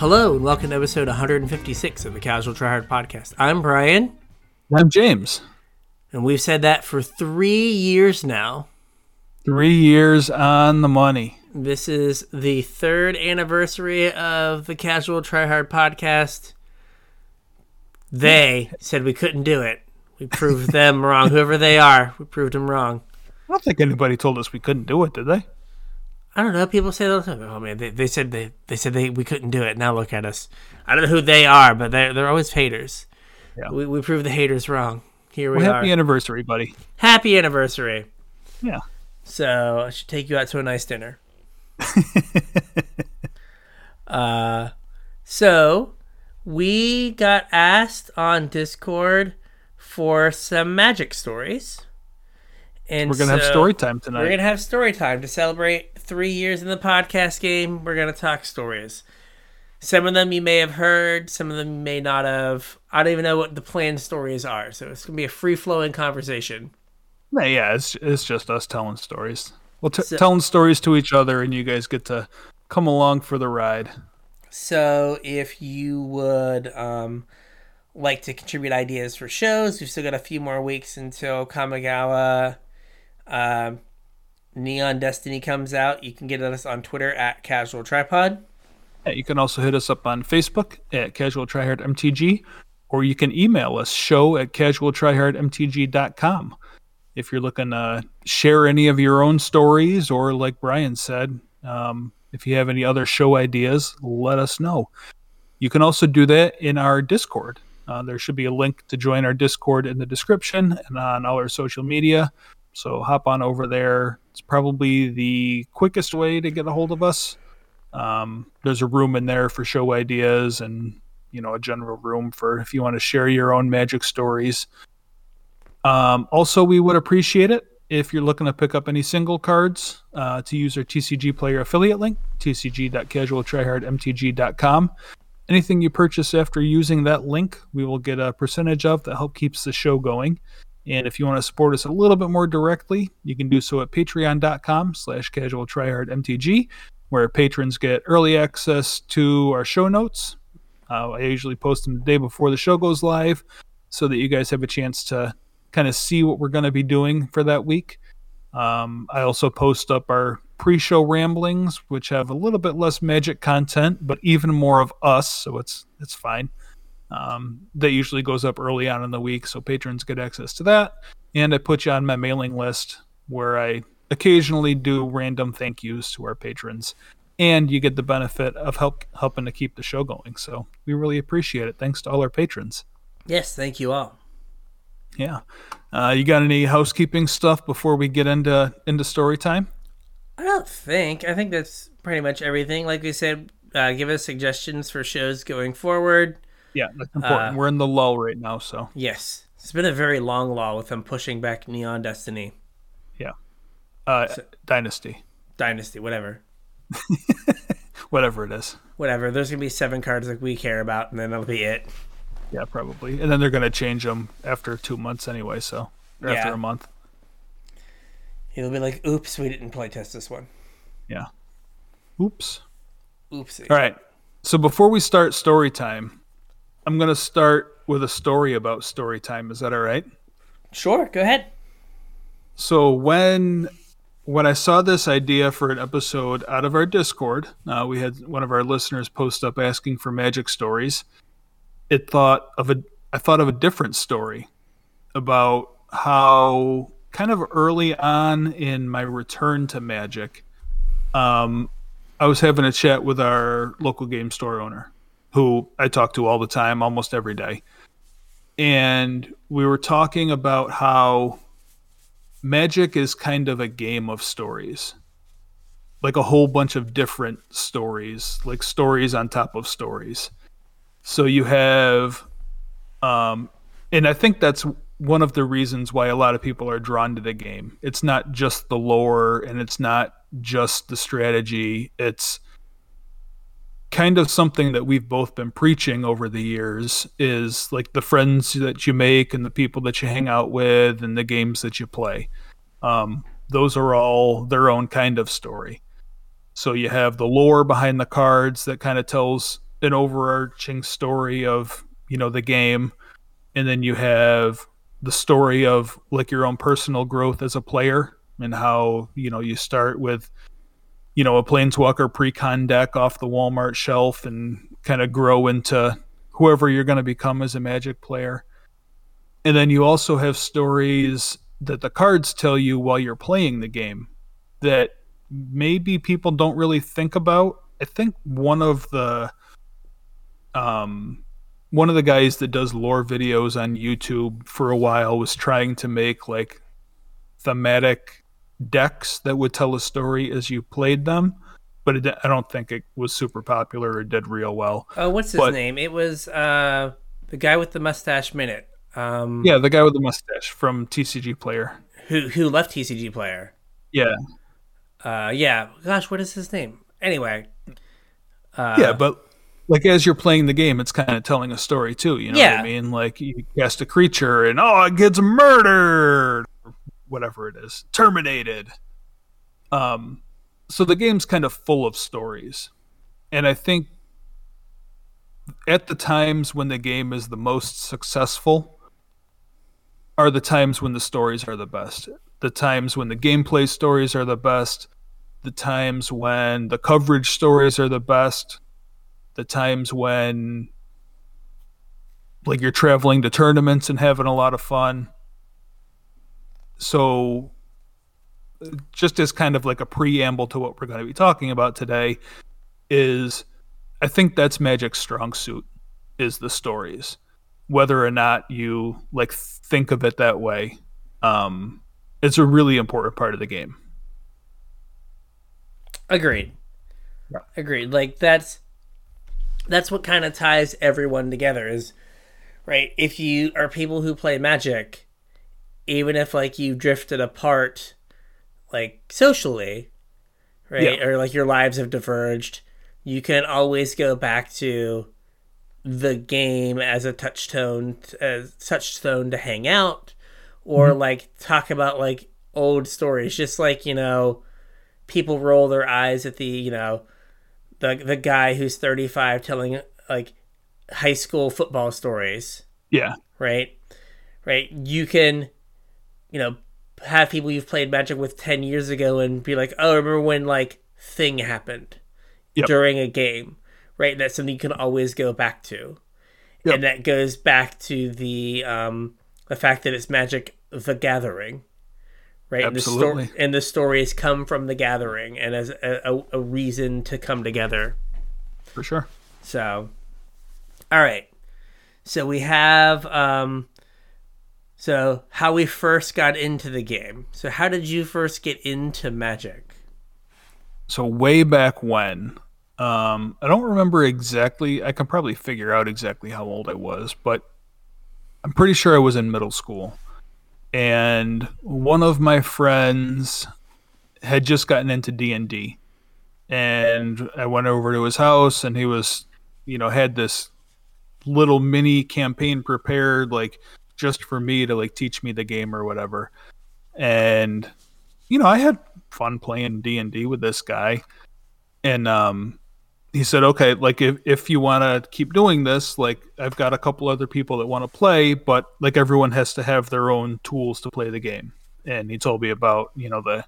Hello and welcome to episode 156 of the Casual Tryhard Podcast. I'm Brian, I'm James. and we've said that for three years now. Three years on the money. This is the third anniversary of the Casual Tryhard Podcast. They said we couldn't do it. We proved them wrong. Whoever they are, we proved them wrong. I don't think anybody told us we couldn't do it, did they? I don't know. People say time, "Oh man, they, they said they they said they we couldn't do it." Now look at us. I don't know who they are, but they're they're always haters. Yeah. We we proved the haters wrong. Here we Well, are. happy anniversary, buddy. Happy anniversary. Yeah. So I should take you out to a nice dinner. uh, so we got asked on Discord for some magic stories, and We're gonna have story time tonight. We're gonna have story time to celebrate three years in the podcast game. We're gonna talk stories. Some of them you may have heard, some of them you may not have. I don't even know what the planned stories are, so it's gonna be a free flowing conversation. Yeah, yeah, it's it's just us telling stories. Well, t- So- telling stories to each other, and you guys get to come along for the ride. So if you would um, like to contribute ideas for shows, we've still got a few more weeks until Kamigawa um, Neon Destiny comes out. You can get us on Twitter at Casual Tryhard. Yeah, you can also hit us up on Facebook at Casual Tryhard MTG, or you can email us show at casualtryhardmtg.com. If you're looking to share any of your own stories, or like Brian said, um, if you have any other show ideas, let us know. You can also do that in our Discord. Uh, there should be a link to join our Discord in the description and on all our social media. So hop on over there. It's probably the quickest way to get a hold of us. Um, there's a room in there for show ideas and you know a general room for if you want to share your own magic stories. Um, also, we would appreciate it if you're looking to pick up any single cards uh, to use our TCG player affiliate link, tcg.casualtryhardmtg.com. Anything you purchase after using that link, we will get a percentage of that help keeps the show going. And if you want to support us a little bit more directly, you can do so at patreon.com slash casualtryhardmtg where patrons get early access to our show notes. Uh, I usually post them the day before the show goes live so that you guys have a chance to kind of see what we're going to be doing for that week. Um, I also post up our pre show ramblings, which have a little bit less magic content, but even more of us, so it's it's fine. Um, that usually goes up early on in the week, so patrons get access to that. And I put you on my mailing list where I occasionally do random thank yous to our patrons and you get the benefit of help helping to keep the show going so we really appreciate it thanks to all our patrons Yes, thank you all. yeah uh, you got any housekeeping stuff before we get into into story time I don't think. I think that's pretty much everything. Like we said, uh, give us suggestions for shows going forward. Yeah that's important Uh, we're in the lull right now so Yes, it's been a very long law with them pushing back Neon Destiny, yeah uh, dynasty Dynasty, whatever. whatever it is Whatever. There's gonna be seven cards that we care about, and then that'll be it. yeah probably and then they're going to change them after two months anyway so or after a month It'll be like, oops, we didn't playtest this one. yeah oops Oopsie. All right. So before we start story time, I'm going to start with a story about story time. Is that all right? Sure, go ahead. So when when I saw this idea for an episode out of our Discord, uh, we had one of our listeners post up asking for magic stories. It thought of a I thought of a different story about how kind of early on in my return to magic, um, I was having a chat with our local game store owner, who I talk to all the time, almost every day, and we were talking about how magic is kind of a game of stories like a whole bunch of different stories like stories on top of stories. So you have um and i think that's one of the reasons why a lot of people are drawn to the game. It's not just the lore and it's not just the strategy. It's kind of something that we've both been preaching over the years is like the friends that you make and the people that you hang out with and the games that you play. Um, those are all their own kind of story. So you have the lore behind the cards that kind of tells an overarching story of you know the game, and then you have the story of like your own personal growth as a player and how you know you start with you know a planeswalker precon deck off the Walmart shelf and kind of grow into whoever you're going to become as a Magic player. And then you also have stories that the cards tell you while you're playing the game that maybe people don't really think about. I think one of the um one of the guys that does lore videos on YouTube for a while was trying to make like thematic decks that would tell a story as you played them, but it, I don't think it was super popular or did real well. Oh, what's his but, name? It was uh, the guy with the mustache minute. Um, yeah, the guy with the mustache from TCG Player. Who who left TCG Player? Yeah. Uh, yeah. Gosh, what is his name? Anyway. Uh, yeah, but like as you're playing the game, it's kind of telling a story too. You know yeah. what I mean? Like you cast a creature and oh, it gets murdered, whatever it is, terminated. Um, so the game's kind of full of stories, and I think at the times when the game is the most successful are the times when the stories are the best. The times when the gameplay stories are the best. The times when the coverage stories are the best the times when like you're traveling to tournaments and having a lot of fun. So just as kind of like a preamble to what we're going to be talking about today is I think that's Magic's strong suit is the stories. Whether or not you like think of it that way, um, it's a really important part of the game. Agreed. Yeah. Agreed. Like that's that's what kind of ties everyone together is right if you are people who play magic even if like you drifted apart like socially right yeah. or like your lives have diverged you can always go back to the game as a touchstone as touchstone to hang out or mm-hmm. like talk about like old stories just like you know people roll their eyes at the you know the the guy who's 35 telling like high school football stories. Yeah. Right? Right? You can you know have people you've played Magic with 10 years ago and be like, "Oh, remember when like thing happened yep. during a game." Right? That's something you can always go back to. Yep. And that goes back to the um the fact that it's Magic the Gathering right? Absolutely. And the, sto- and the stories come from the gathering and as a, a, a, reason to come together. For sure. So, all right. So we have um, so how we first got into the game. So how did you first get into Magic? So way back when. Um, I don't remember exactly. I can probably figure out exactly how old I was, but I'm pretty sure I was in middle school and one of my friends had just gotten into D&D and I went over to his house and he was you know had this little mini campaign prepared like just for me to like teach me the game or whatever and you know I had fun playing D&D with this guy and um he said, okay, like if, if you want to keep doing this, like I've got a couple other people that want to play, but like everyone has to have their own tools to play the game. And he told me about, you know, the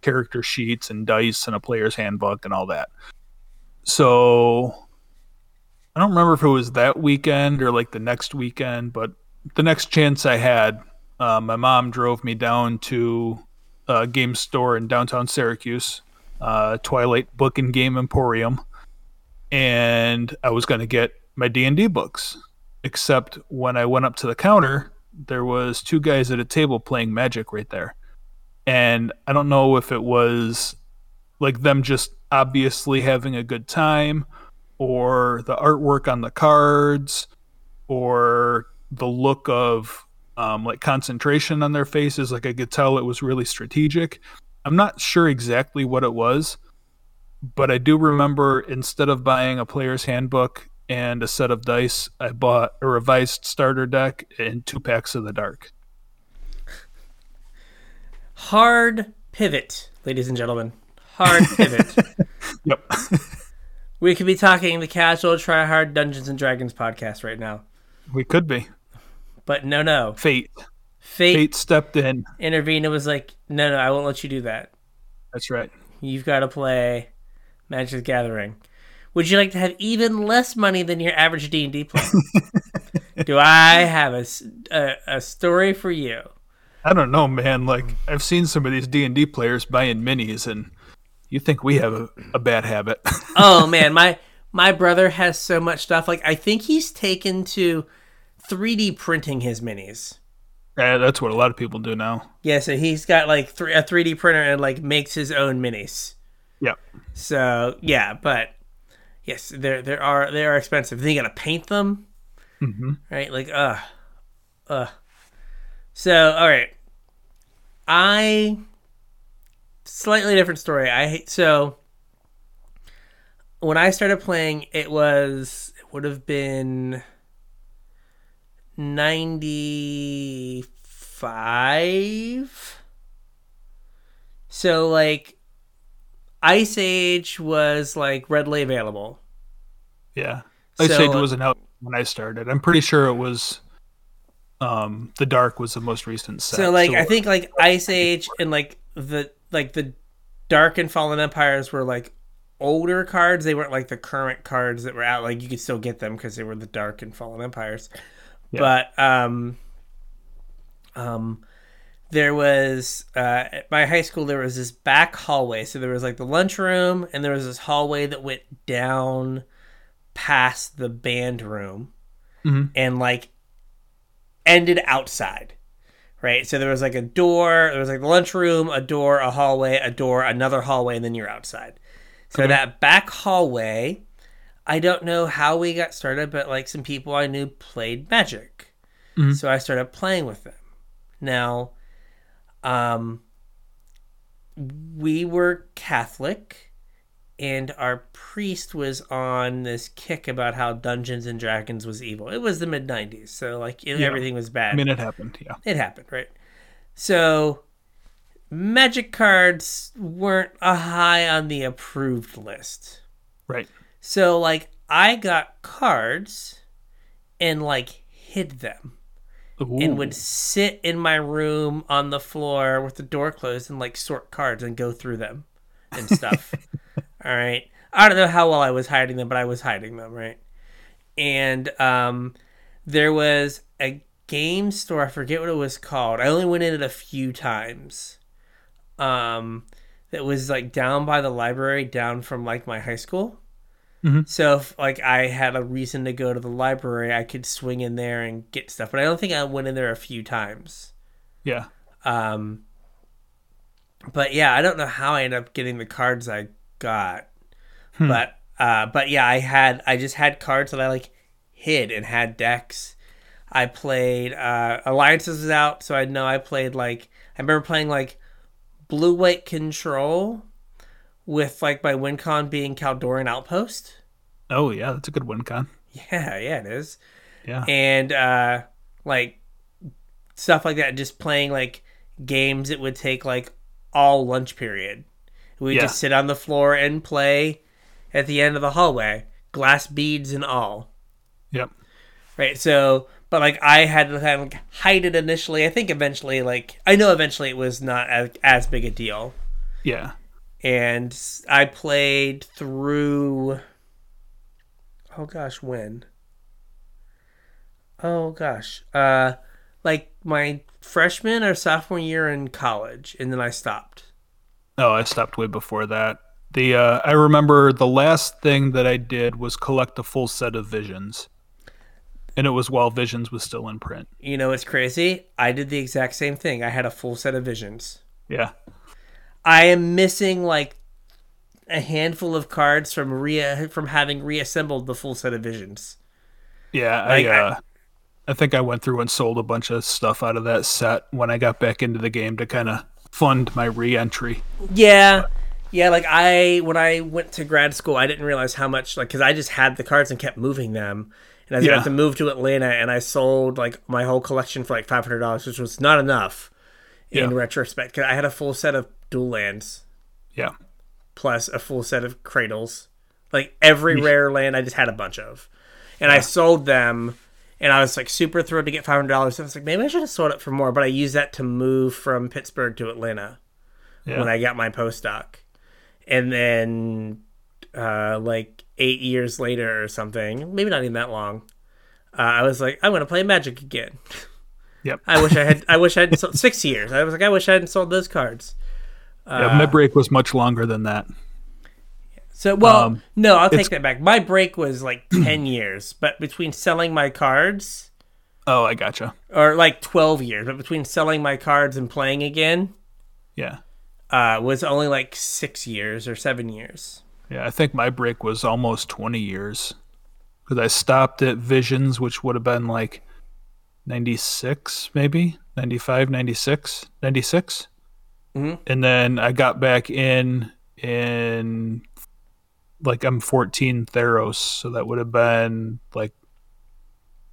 character sheets and dice and a player's handbook and all that. So I don't remember if it was that weekend or like the next weekend, but the next chance I had, uh, my mom drove me down to a game store in downtown Syracuse, uh, Twilight Book and Game Emporium and I was going to get my D&D books. Except when I went up to the counter, there was two guys at a table playing Magic right there. And I don't know if it was like them just obviously having a good time or the artwork on the cards or the look of um, like concentration on their faces like i could tell it was really strategic i'm not sure exactly what it was but I do remember instead of buying a player's handbook and a set of dice, I bought a revised starter deck and two packs of the dark. Hard pivot, ladies and gentlemen. Hard pivot. yep. We could be talking the casual try hard Dungeons and Dragons podcast right now. We could be. But no no. Fate. Fate, Fate stepped in. intervened and was like, No no, I won't let you do that. That's right. You've got to play Magic the Gathering. Would you like to have even less money than your average D and D player? Do I have a a story for you? I don't know, man. Like I've seen some of these D and D players buying minis, and you think we have a, a bad habit? Oh man, my my brother has so much stuff. Like I think he's taken to 3D printing his minis. yeah, that's what a lot of people do now. Yeah, so he's got like three, a 3D printer and like makes his own minis. Yeah. So yeah, but yes, there there are they are expensive. Then you gotta paint them, hmm right? Like uh, uh. So all right, I slightly different story. I so when I started playing, it was it would have been ninety five. So like Ice Age was like readily available. Yeah. Ice So- Age wasn't out when I started. I'm pretty sure it was. Um, the Dark was the most recent set. So like I think like Ice Age and like the like the Dark and Fallen Empires were like older cards. They weren't like the current cards that were out. Like you could still get them because they were the Dark and Fallen Empires. Yeah. But um um there was uh at my high school there was this back hallway. So there was like the lunchroom and there was this hallway that went down past the band room Mhm. and like ended outside right? So there was like a door, there was like the lunchroom, a door, a hallway, a door, another hallway, and then you're outside. So Okay. that back hallway, I don't know how we got started, but like some people I knew played Magic, Mhm. so I started playing with them. Now, um, we were Catholic. And our priest was on this kick about how Dungeons and Dragons was evil. It was the mid '90s, so like Yeah. everything was bad I mean, it happened. Yeah. it happened, right? So, magic cards weren't a high on the approved list. Right. So, like, I got cards and, like, hid them Ooh. and would sit in my room on the floor with the door closed and, like, sort cards and go through them and stuff. All right. I don't know how well I was hiding them, but I was hiding them, right? And um, there was a game store. I forget what it was called. I only went in it a few times. Um, that was like down by the library, down from like my high school. Mhm. So if like I had a reason to go to the library, I could swing in there and get stuff. But I don't think I went in there a few times. Yeah. Um, but yeah, I don't know how I ended up getting the cards I got, Hmm. but uh, but yeah, I had I just had cards that I like hid and had decks. I played uh, alliances was out, so I know I played like I remember playing like blue white control with like my win con being Kjeldoran Outpost. Oh yeah, that's a good win con. Yeah, yeah, it is. Yeah. and uh like stuff like that just playing like games it would take like all lunch period we Yeah. just sit on the floor and play at the end of the hallway glass beads and all Yep. right so but like i had to kind of like hide it initially i think eventually like i know eventually it was not as, as big a deal Yeah. And I played through. Oh gosh, when? Oh gosh, uh, like my freshman or sophomore year in college, and then I stopped. Oh, I stopped way before that. The uh, I remember the last thing that I did was collect a full set of visions, and it was while Visions was still in print. You know, it's crazy. I did the exact same thing. I had a full set of visions. Yeah. I am missing like a handful of cards from re from having reassembled the full set of visions. Yeah, Like, I, I- uh, I think I went through and sold a bunch of stuff out of that set when I got back into the game to kind of fund my re-entry. Yeah. Yeah, like I when I went to grad school, I didn't realize how much like cuz I just had the cards and kept moving them. And I Yeah. to to move to Atlanta and I sold like my whole collection for like $500, which was not enough in Yeah. retrospect cuz I had a full set of dual lands Yeah. plus a full set of cradles. Like every rare land, I just had a bunch of, and I sold them. And I was like super thrilled to get five hundred dollars. I was like, maybe I should have sold it for more, but I used that to move from Pittsburgh to Atlanta Yeah. when I got my postdoc. And then, uh, like eight years later or something, maybe not even that long, uh, I was like, I'm gonna play Magic again. Yep. I wish I had. I wish I hadn't sold six years. I was like, I wish I hadn't sold those cards. Yeah, my break was much longer than that. So, well, Um, no, I'll take that back. My break was like ten years, but between selling my cards, Oh, I gotcha. or like twelve years, but between selling my cards and playing again, Yeah. uh, was only like six years or seven years. Yeah, I think my break was almost 20 years because I stopped at Visions, which would have been like 96, maybe 95, 96, 96. Mhm. And then I got back in in like M14 Theros, so that would have been like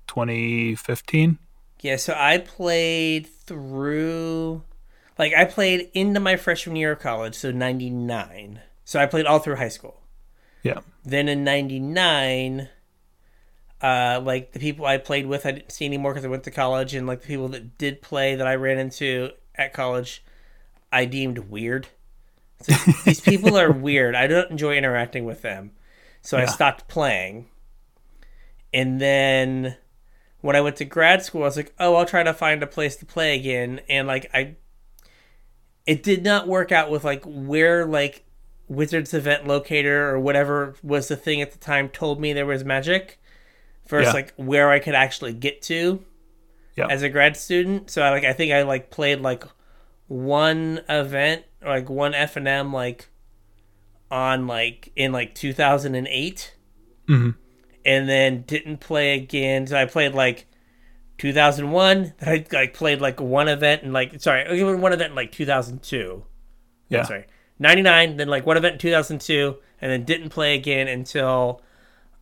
2015. Yeah, so I played through, like, I played into my freshman year of college, so 99. So I played all through high school. Yeah. Then in 99, uh, like, the people I played with, I didn't see anymore because I went to college, and, like, the people that did play that I ran into at college, I deemed weird. So these people are weird. I don't enjoy interacting with them. So I stopped playing. And then when I went to grad school, I was like, oh, I'll try to find a place to play again. And like, I, it did not work out with like where like Wizards Event Locator or whatever was the thing at the time told me there was magic versus Yeah. like where I could actually get to Yeah. as a grad student. So I like, I think I like played like one event, like one FNM, like on like in like 2008 Mhm. and then didn't play again. So I played like 2001. Then I like played like one event and like sorry, okay, one event in like 2002. Yeah. Sorry, 99. Then like one event in 2002, and then didn't play again until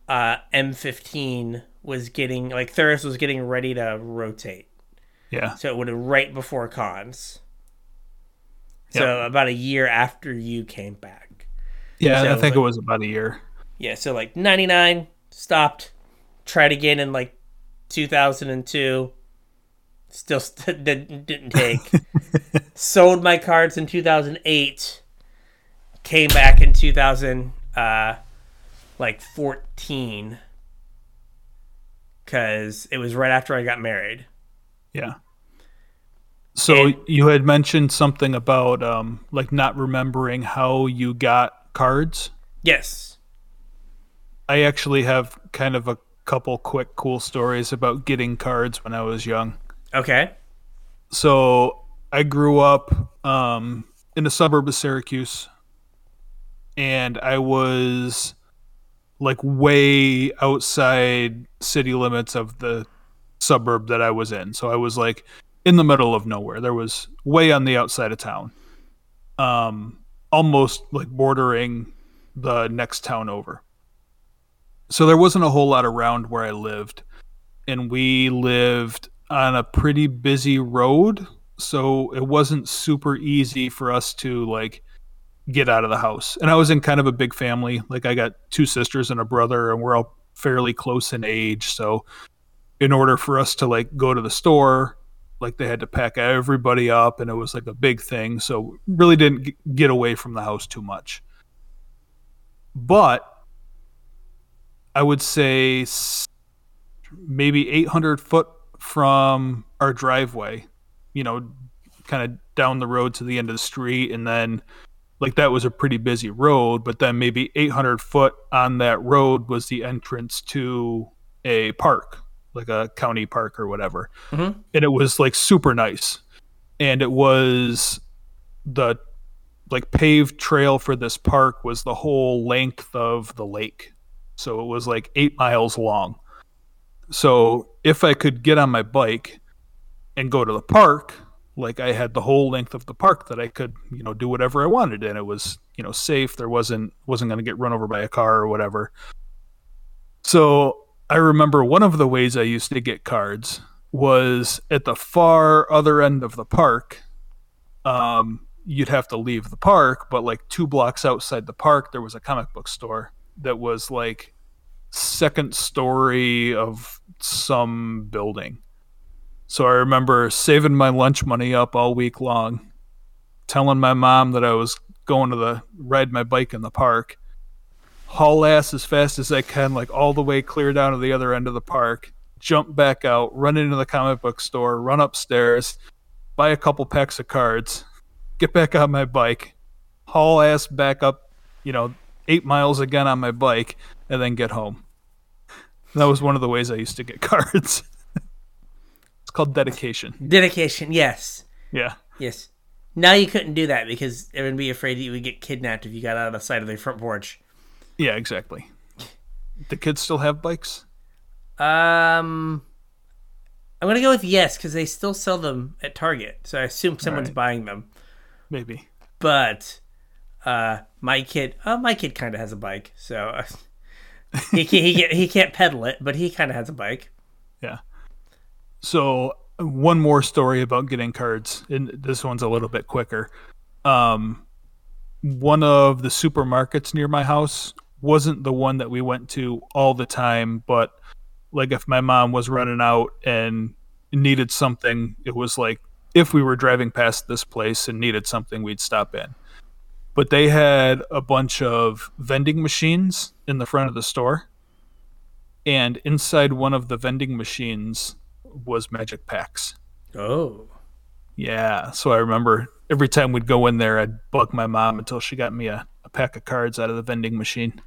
uh, M15 was getting like Theros was getting ready to rotate. Yeah. So it would have right before cons. So about a year after you came back. Yeah, So, I think it was about a year. Yeah, so like 99, stopped, tried again in like 2002, still st- didn't, didn't take. Sold my cards in 2008, came back in 2000, uh, like 14, because it was right after I got married. Yeah. So And- you had mentioned something about um, like not remembering how you got cards. Yes. I actually have kind of a couple quick cool stories about getting cards when I was young. Okay. So I grew up um, in a suburb of Syracuse, and I was like way outside city limits of the suburb that I was in. So I was like in the middle of nowhere. There was way on the outside of town, um, almost like bordering the next town over. So there wasn't a whole lot around where I lived, and we lived on a pretty busy road, so it wasn't super easy for us to like get out of the house. And I was in kind of a big family. Like I got two sisters and a brother and we're all fairly close in age, so in order for us to like go to the store, like they had to pack everybody up and it was like a big thing, so really didn't g- get away from the house too much. But I would say maybe 800 foot from our driveway, you know, kind of down the road to the end of the street. And then, like, that was a pretty busy road, but then maybe 800 foot on that road was the entrance to a park, like a county park or whatever. Mhm. And it was like super nice. And it was the like paved trail for this park was the whole length of the lake. So it was like eight miles long. So if I could get on my bike and go to the park, like I had the whole length of the park that I could, you know, do whatever I wanted and it was, you know, safe. There wasn't wasn't going to get run over by a car or whatever. So I remember one of the ways I used to get cards was at the far other end of the park. Um, you'd have to leave the park, but like two blocks outside the park, there was a comic book store that was like second story of some building. So I remember saving my lunch money up all week long, telling my mom that I was going to the ride my bike in the park, haul ass as fast as I can, like all the way clear down to the other end of the park, jump back out, run into the comic book store, run upstairs, buy a couple packs of cards, get back on my bike, haul ass back up, you know, eight miles again on my bike, and then get home. That was one of the ways I used to get cards. it's called dedication. Dedication, yes. Yeah. Yes. Now you couldn't do that because everyone would be afraid that you would get kidnapped if you got out of the side of their front porch. Yeah, exactly. The kids still have bikes? Um, I'm gonna go with yes because they still sell them at Target, so I assume someone's Right. buying them. Maybe. But uh, my kid, oh, my kid kind of has a bike, so uh, he can't, he can't he can't pedal it, but he kind of has a bike. Yeah. So one more story about getting cards, and this one's a little bit quicker. Um, one of the supermarkets near my house wasn't the one that we went to all the time, but like if my mom was running out and needed something, it was like if we were driving past this place and needed something, we'd stop in. But they had a bunch of vending machines in the front of the store and inside one of the vending machines was magic packs. Oh, Yeah, so I remember every time we'd go in there, I'd bug my mom until she got me a, a pack of cards out of the vending machine.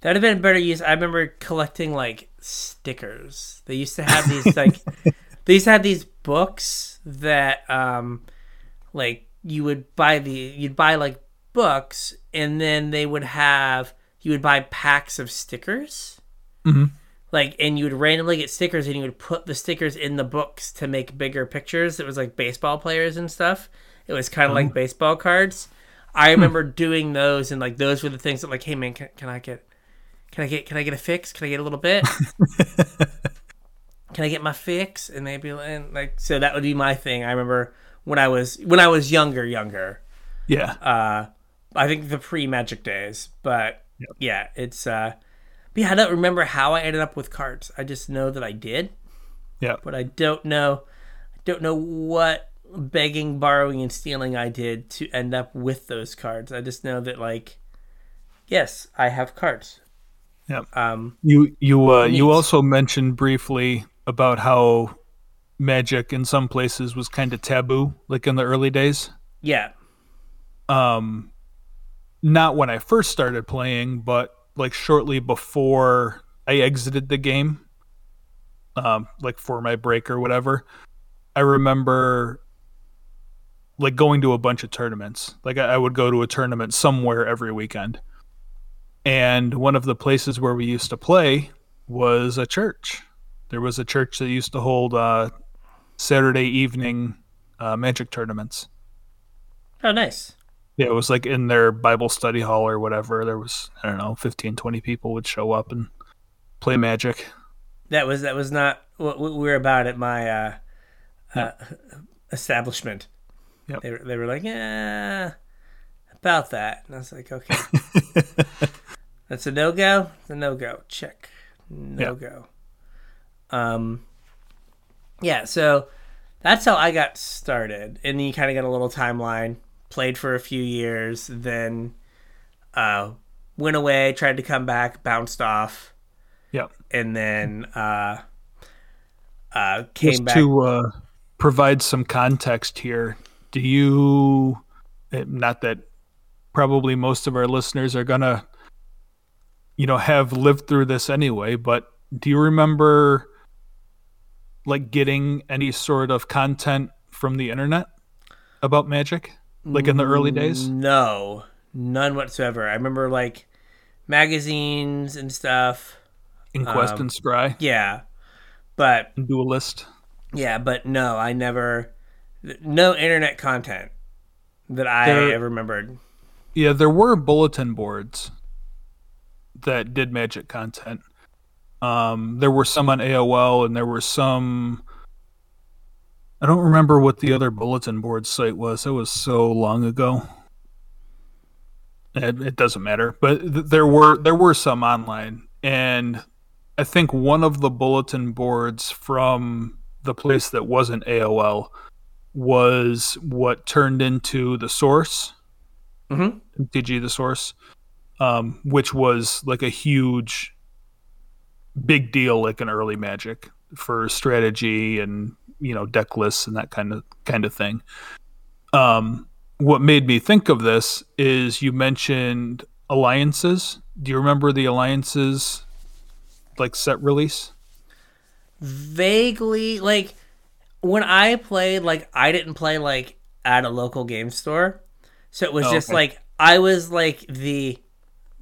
That'd have been better use. I remember collecting like stickers. They used to have these like they used to have these books that um like you would buy the you'd buy like books and then they would have you would buy packs of stickers Mhm. like and you would randomly get stickers and you would put the stickers in the books to make bigger pictures it was like baseball players and stuff it was kind of like baseball cards i remember doing those and like those were the things that like hey man can, can i get can i get can i get a fix can i get a little bit can I get my fix? And they'd be and like, so that would be my thing. I remember when I was when I was younger, younger. Yeah, Uh, I think the pre Magic days, but yeah, it's. uh but yeah, I don't remember how I ended up with cards. I just know that I did, yeah. but I don't know, I don't know what begging, borrowing, and stealing I did to end up with those cards. I just know that like, yes, I have cards. Yeah. Um, You you uh, you also mentioned briefly about how magic in some places was kind of taboo, like in the early days. yeah, Um, not when I first started playing, but like shortly before I exited the game, um, like for my break or whatever. I remember like going to a bunch of tournaments. Like I, I would go to a tournament somewhere every weekend. And one of the places where we used to play was a church. There was a church that used to hold uh, Saturday evening uh, magic tournaments. oh nice. Yeah, it was like in their Bible study hall or whatever. There was, I don't know, 15, 20 people would show up and play magic. That was that was not what we were about at my uh, uh, establishment. Yep. They were they were like, yeah, about that, and I was like, okay, that's a no go. It's a no go. Check, no go. Um, yeah. So that's how I got started, and then you kind of got a little timeline. Played for a few years, then uh, went away, tried to come back, bounced off Yep. and then uh, uh, came Just back. to uh, provide some context here, do you, eh, not that probably most of our listeners are going to, you know, have lived through this anyway, but do you remember like getting any sort of content from the internet about magic? Like in the early days? No, none whatsoever. I remember like magazines and stuff. Inquest Um, and Scrye Yeah, but Duelist? yeah, but no, I never. No internet content that I There- ever remembered. Yeah, there were bulletin boards that did magic content. Um, there were some on AOL, and there were some. I don't remember what the other bulletin board site was. It was so long ago. It, it doesn't matter, but th- there were there were some online, and I think one of the bulletin boards from the place that wasn't AOL was what turned into the source, mm-hmm. MTG the source, um, which was like a huge, big deal, like an early Magic for strategy and you know deck lists and that kind of kind of thing. Um, what made me think of this is you mentioned alliances. Do you remember the alliances like set release? Vaguely, like when I played, like I didn't play like at a local game store, so it was Oh, just okay. like I was like the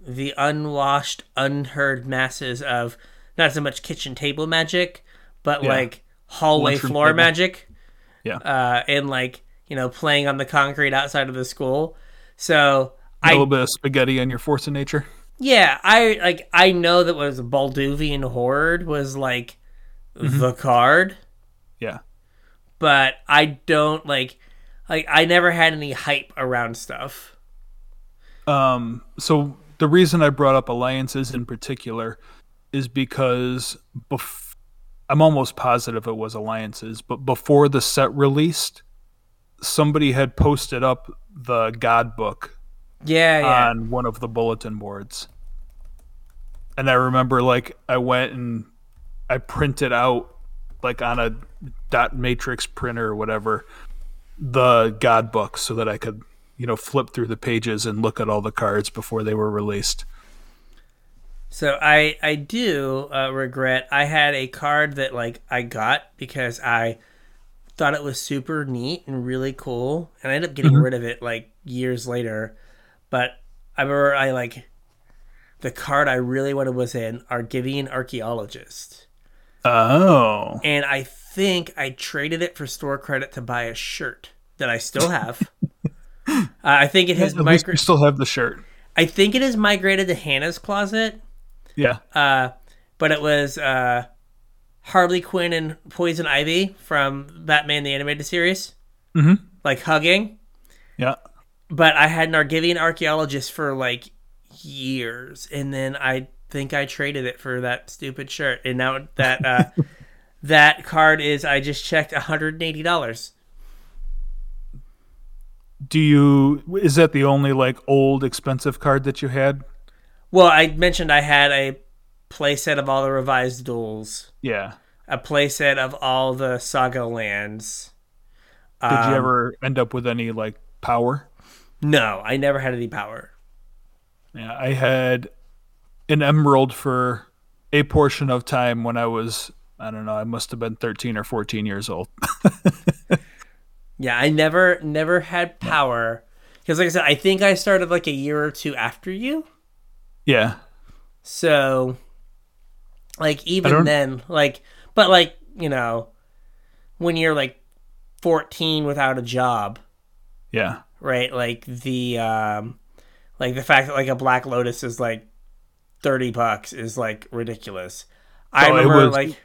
the unwashed, unheard masses of not so much kitchen table magic, but Yeah. like hallway Lunchroom floor table. magic. Yeah. uh, and like you know playing on the concrete outside of the school. So a little bit of spaghetti on your force of nature. yeah I like I know that was Balduvian Horde was like Mm-hmm. the card, Yeah. but I don't like like I never had any hype around stuff. Um, so the reason I brought up alliances in particular is because bef- I'm almost positive it was alliances, but before the set released, somebody had posted up the God book Yeah, yeah. on one of the bulletin boards. And I remember like I went and I printed out like on a dot matrix printer or whatever the God book so that I could, you know, flip through the pages and look at all the cards before they were released. So I I do uh, regret I had a card that like I got because I thought it was super neat and really cool, and I ended up getting rid of it like years later. But I remember I like the card I really wanted was an Argivian archaeologist, Oh. and I think I traded it for store credit to buy a shirt that I still have. uh, I think it has least migra- we still have the shirt. I think it has migrated to Hannah's closet. Yeah. Uh, but it was uh, Harley Quinn and Poison Ivy from Batman the Animated Series, Mhm. like hugging. Yeah. But I had an Argivian archaeologist for like years, and then I think I traded it for that stupid shirt, and now that uh, that card is I just checked one hundred and eighty dollars. Do you is that the only like old expensive card that you had? Well, I mentioned I had a playset of all the revised duels, Yeah. a playset of all the saga lands. Did you Um, ever end up with any like power? No, I never had any power. Yeah, I had an emerald for a portion of time when I was I don't know, I must have been 13 or 14 years old. Yeah, I never never had power because, like I said, I think I started like a year or two after you. yeah. So, like even then, like, but like you know, when you're like fourteen without a job, Yeah. right? Like the um, like the fact that like a Black Lotus is like thirty bucks is like ridiculous. I Oh, remember was- like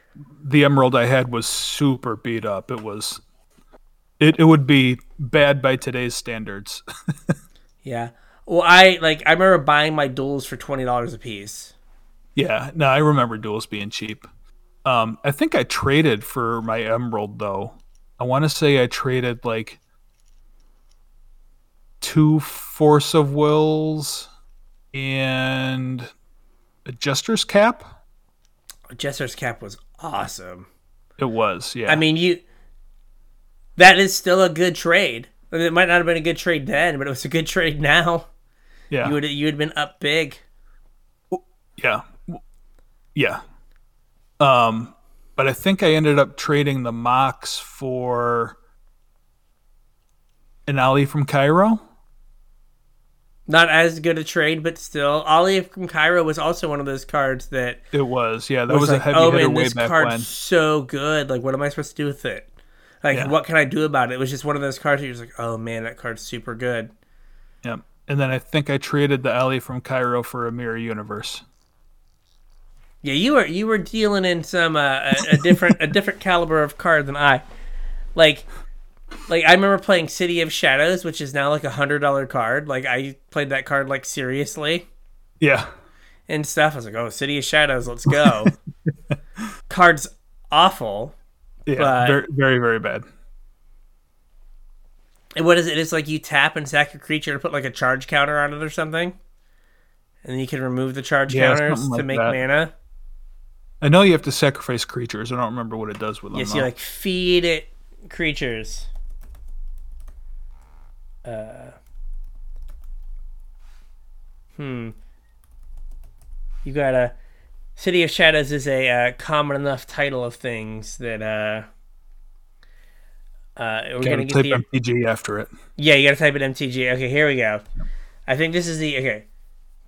The emerald I had was super beat up. It was it it would be bad by today's standards. yeah. Well, I like I remember buying my duels for twenty dollars a piece. yeah, no, I remember duels being cheap. Um I think I traded for my emerald though. I want to say I traded like two force of wills and a jester's cap. Jester's cap was awesome. It was, yeah. I mean, you. That is still a good trade. I mean, It might not have been a good trade then, but it was a good trade now. yeah, You would you would have been up big. yeah, yeah. Um, but I think I ended up trading the Mox for an Ali from Cairo. Not as good a trade, but still, Ali from Cairo was also one of those cards that It was, yeah, that was was, like, a heavy oh hitter man, way this back card's when. so good. Like, what am I supposed to do with it? Like, Yeah. what can I do about it? It was just one of those cards where you're just like, oh man, that card's super good. Yeah, and then I think I traded the Ali from Cairo for a mirror universe. Yeah, you were you were dealing in some uh, a, a different a different caliber of card than I. Like like I remember playing City of Shadows, which is now like a hundred dollar card. Like I played that card like seriously Yeah. and stuff. I was like, oh, City of Shadows, let's go. Card's awful. Yeah. But- very, very, very bad. And what is it? It's like you tap and sack your creature to put like a charge counter on it or something. And then you can remove the charge Yeah, counters something to make that. mana. I know you have to sacrifice creatures. I don't remember what it does with them. Yes, you like feed it creatures. Uh, hmm. You got a City of Shadows is a uh, common enough title of things that uh, uh, we're Gotta gonna get type the MTG after it. yeah. You gotta type in MTG. Okay, here we go. I think this is the okay.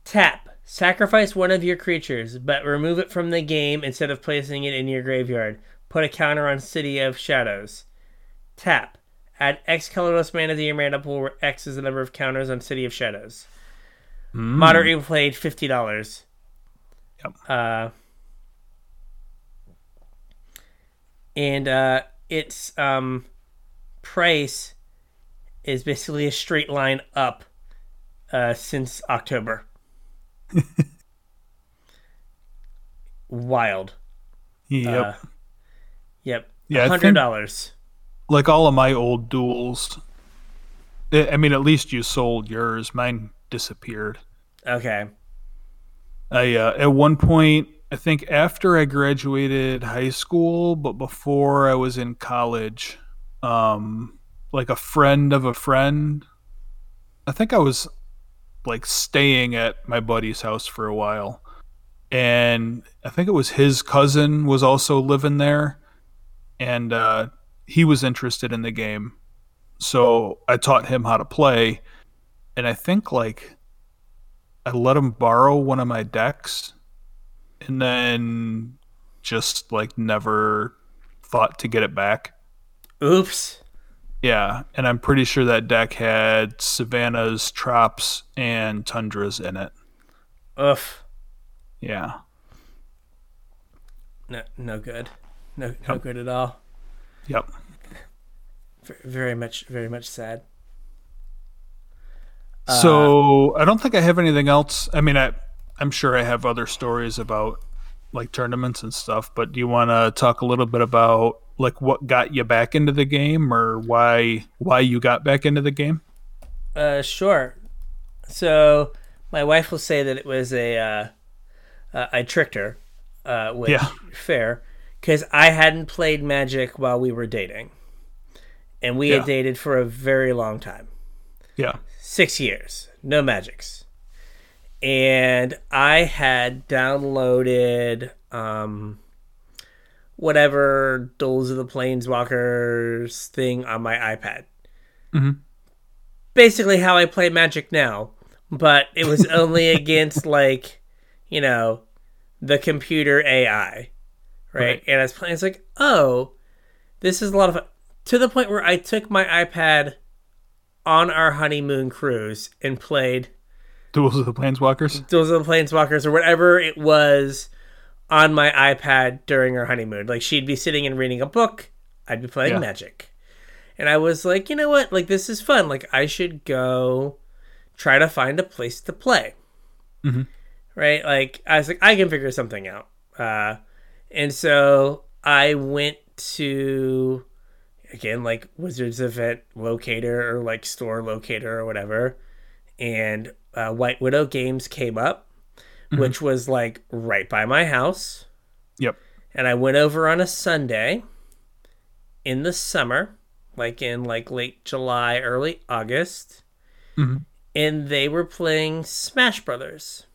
Tap. Sacrifice one of your creatures, but remove it from the game instead of placing it in your graveyard. Put a counter on City of Shadows. Tap. Add X colorless mana to your mana pool where X is the number of counters on City of Shadows. Moderately played fifty dollars. Yep. Uh, and uh, its um, price is basically a straight line up uh, since October. Wild. Yep. Uh, yep. Yeah, hundred dollars. like all of my old duels. I I mean, at least you sold yours. Mine disappeared. Okay. I uh, at one point, I think after I graduated high school, but before I was in college, um, like a friend of a friend. I think I was like staying at my buddy's house for a while, and I think it was his cousin was also living there, and uh, he was interested in the game, so I taught him how to play, and I think like I let him borrow one of my decks and then just like never thought to get it back. Oops. Yeah, and I'm pretty sure that deck had Savannah's, traps, and Tundras in it. Ugh. Yeah. No, no good. No, no good at all. Yep. Very much, very much sad. So I don't think I have anything else. I mean, I I'm sure I have other stories about like tournaments and stuff, but do you want to talk a little bit about like what got you back into the game or why why you got back into the game? Uh, sure. So my wife will say that it was a uh, uh, I tricked her, uh, which Yeah. fair, because I hadn't played Magic while we were dating, and we Yeah. had dated for a very long time, Yeah. Six years, no Magics, and I had downloaded um, whatever Duels of the Planeswalkers thing on my iPad Mhm. basically how I play Magic now, but it was only against like, you know, the computer AI, right? Right. And I was playing. It's like, oh, this is a lot of fun. To the point where I took my iPad on our honeymoon cruise and played Duels of the Planeswalkers. Duels of the Planeswalkers or whatever it was on my iPad during our honeymoon. Like she'd be sitting and reading a book, I'd be playing Yeah. Magic. And I was like, you know what? Like this is fun. Like I should go try to find a place to play. Mhm. Right? Like I was like, I can figure something out. Uh, and so I went to again like Wizards Event Locator or like Store Locator or whatever, and uh, White Widow Games came up, which was like right by my house. Yep. And I went over on a Sunday in the summer, like in like late July, early August, Mhm. and they were playing Smash Brothers.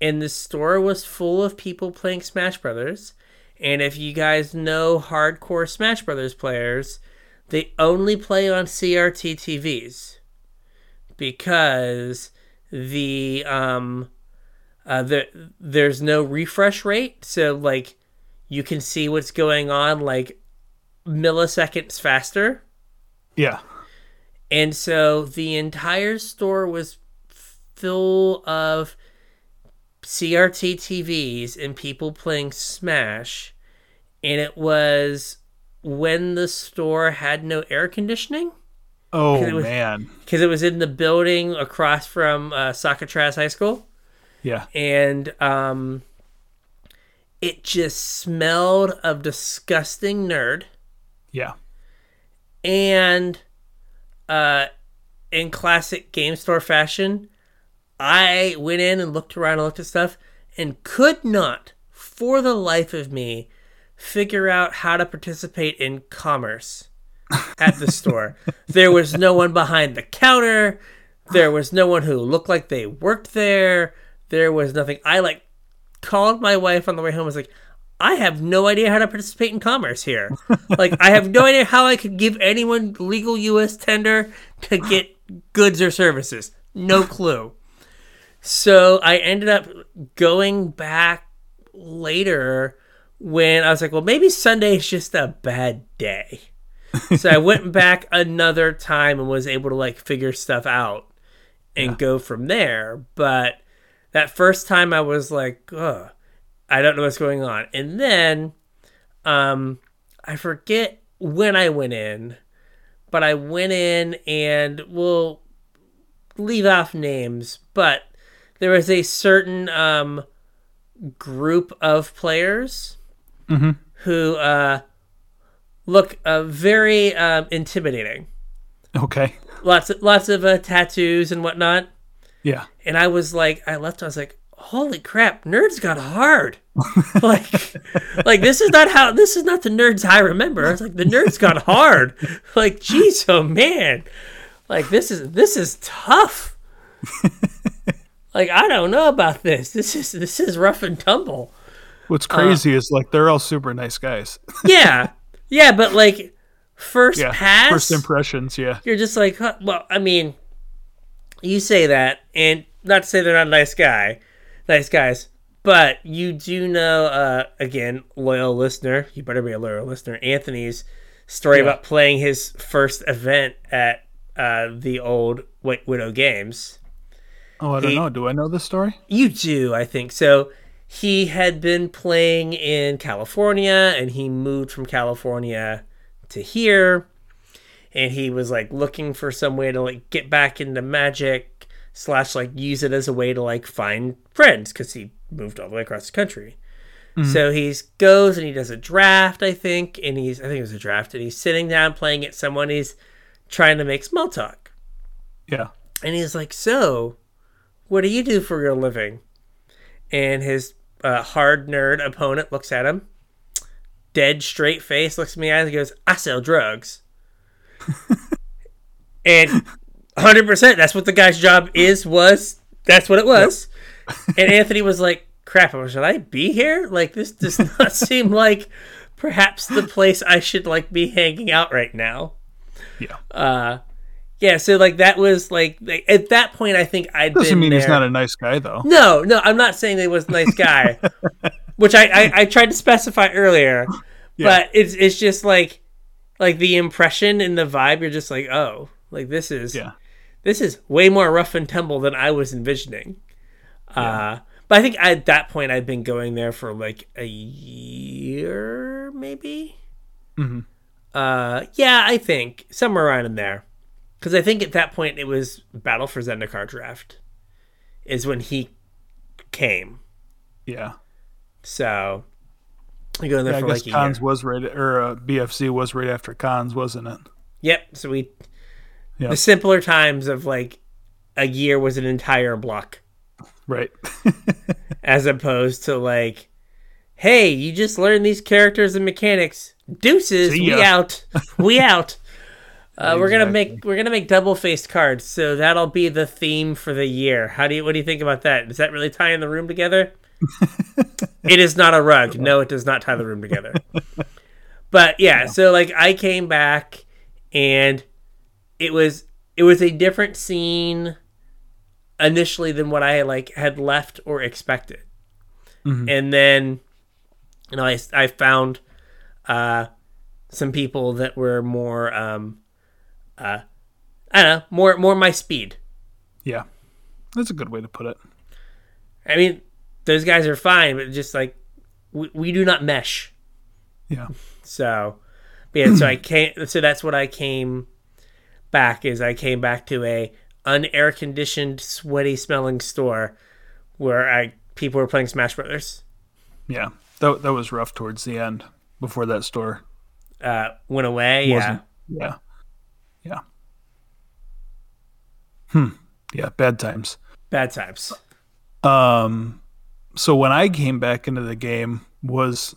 And the store was full of people playing Smash Brothers. And if you guys know hardcore Smash Brothers players, they only play on CRT TVs because the um uh there there's no refresh rate, so like you can see what's going on like milliseconds faster. Yeah. And so the entire store was full of CRT TVs and people playing Smash. And it was when the store had no air conditioning Oh it was- man. because it was in the building across from uh, High School, Yeah. and um, it just smelled of disgusting nerd. Yeah. And uh, in classic game store fashion, I went in and looked around and looked at stuff and could not, for the life of me, figure out how to participate in commerce at the store. There was no one behind the counter. There was no one who looked like they worked there. There was nothing. I like called my wife on the way home. I was like, I have no idea how to participate in commerce here. like, I have no idea how I could give anyone legal U.S. tender to get goods or services. No clue. So I ended up going back later when I was like, well, maybe Sunday is just a bad day. so I went back another time and was able to like figure stuff out and go from there. But that first time I was like, ugh, I don't know what's going on. And then um I forget when I went in, but I went in and we'll leave off names, but there was a certain um group of players who uh look uh, very um, intimidating. Okay. Lots of lots of uh, tattoos and whatnot. Yeah. And I was like, I left. I was like, holy crap, nerds got hard. like, like this is not how this is not the nerds I remember. I was like, the nerds got hard. Like, geez, oh man, like this is this is tough. like, I don't know about this. This is this is rough and tumble. What's crazy is like they're all super nice guys. Yeah, yeah, but like first yeah. pass, First impressions. Yeah. you're just like, huh, well, I mean, you say that, and not to say they're not a nice guy, nice guys, but you do know, uh, again, loyal listener, you better be a loyal listener, Anthony's story Yeah. about playing his first event at uh, the old White Widow Games. Oh, I don't He- know. Do I know this story? You do, I think. So he had been playing in California and he moved from California to here. And he was like looking for some way to like get back into magic slash like use it as a way to like find friends because he moved all the way across the country. Mm-hmm. So he goes and he does a draft, I think, and he's I think it was a draft, and he's sitting down playing at someone. He's trying to make small talk. Yeah. And he's like, So, what do you do for your living? And his uh, hard nerd opponent looks at him, dead straight face, looks at me eyes and goes, I sell drugs. and 100%, that's what the guy's job is, was, that's what it was. and Anthony was like, crap, should I be here? Like, this does not seem like perhaps the place I should, like, be hanging out right now Yeah. uh yeah so like that was like, like at that point i think i'd Doesn't been mean there. he's not a nice guy though. no no i'm not saying that he was a nice guy which I, I i tried to specify earlier Yeah. but it's it's just like like the impression and the vibe you're just like oh like this is Yeah. this is way more rough and tumble than i was envisioning uh but i think at that point i'd been going there for like a year maybe Mhm. uh yeah i think somewhere around in there because i think at that point it was battle for zendikar draft is when he came Yeah. so i go in there Yeah, I for guess like Khans was right or uh, BFZ was right after Khans, wasn't it? yep so we Yeah. the simpler times of like a year was an entire block Right. as opposed to like hey you just learned these characters and mechanics deuces we out we out uh, we're gonna make we're gonna make double faced cards so that'll be the theme for the year. How do you what do you think about that? Does that really tie in the room together? It is not a rug. No it does not tie the room together. But yeah so like i came back and it was it was a different scene initially than what i like had left or expected. Mhm. and then you know i, I found uh some people that were more um uh i don't know more more my speed yeah. That's a good way to put it. i mean those guys are fine but just like we, we do not mesh Yeah. so But yeah, so I came. So that's what I came back. Is I came back to a unair conditioned, sweaty smelling store where I people were playing Smash Brothers. Yeah, that that was rough towards the end before that store uh, went away. wasn't. Yeah, yeah. Hmm. Yeah, bad times. Bad times. Um, so when I came back into the game was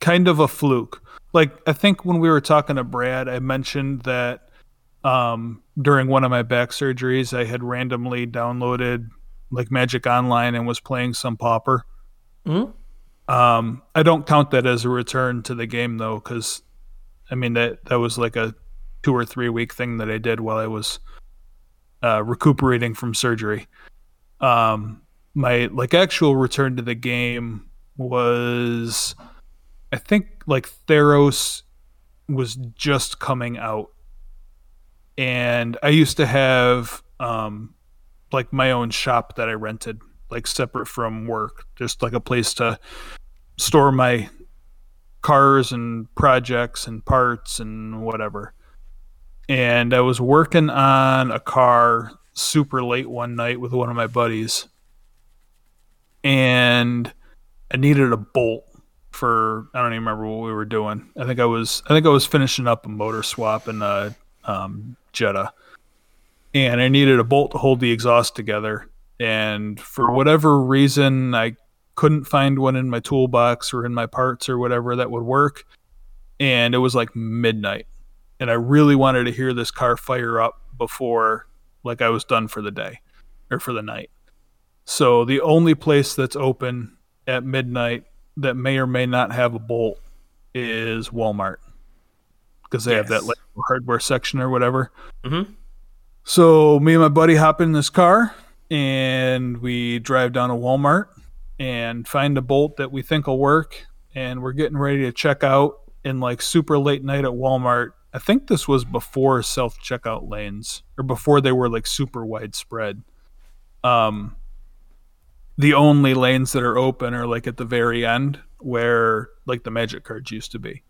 kind of a fluke. Like I think when we were talking to Brad, I mentioned that um, during one of my back surgeries, I had randomly downloaded like Magic Online and was playing some Pauper. Mhm. Um, I don't count that as a return to the game though, because I mean that that was like a two or three week thing that I did while I was uh, recuperating from surgery. Um, my like actual return to the game was, I think like Theros was just coming out, and I used to have um, like my own shop that I rented, like separate from work, just like a place to store my cars and projects and parts and whatever. And I was working on a car super late one night with one of my buddies. And I needed a bolt for I don't even remember what we were doing. I think I was I think I was finishing up a motor swap in a um, Jetta. And I needed a bolt to hold the exhaust together. And for whatever reason, I couldn't find one in my toolbox or in my parts or whatever that would work. And it was like midnight. And I really wanted to hear this car fire up before like I was done for the day or for the night. So the only place that's open at midnight that may or may not have a bolt is Walmart because they have that like hardware section or whatever. Mhm. So me and my buddy hop in this car and we drive down to Walmart and find a bolt that we think will work and we're getting ready to check out in like super late night at Walmart. I think this was before self checkout lanes or before they were like super widespread. Um the only lanes that are open are like at the very end where like the magic cards used to be.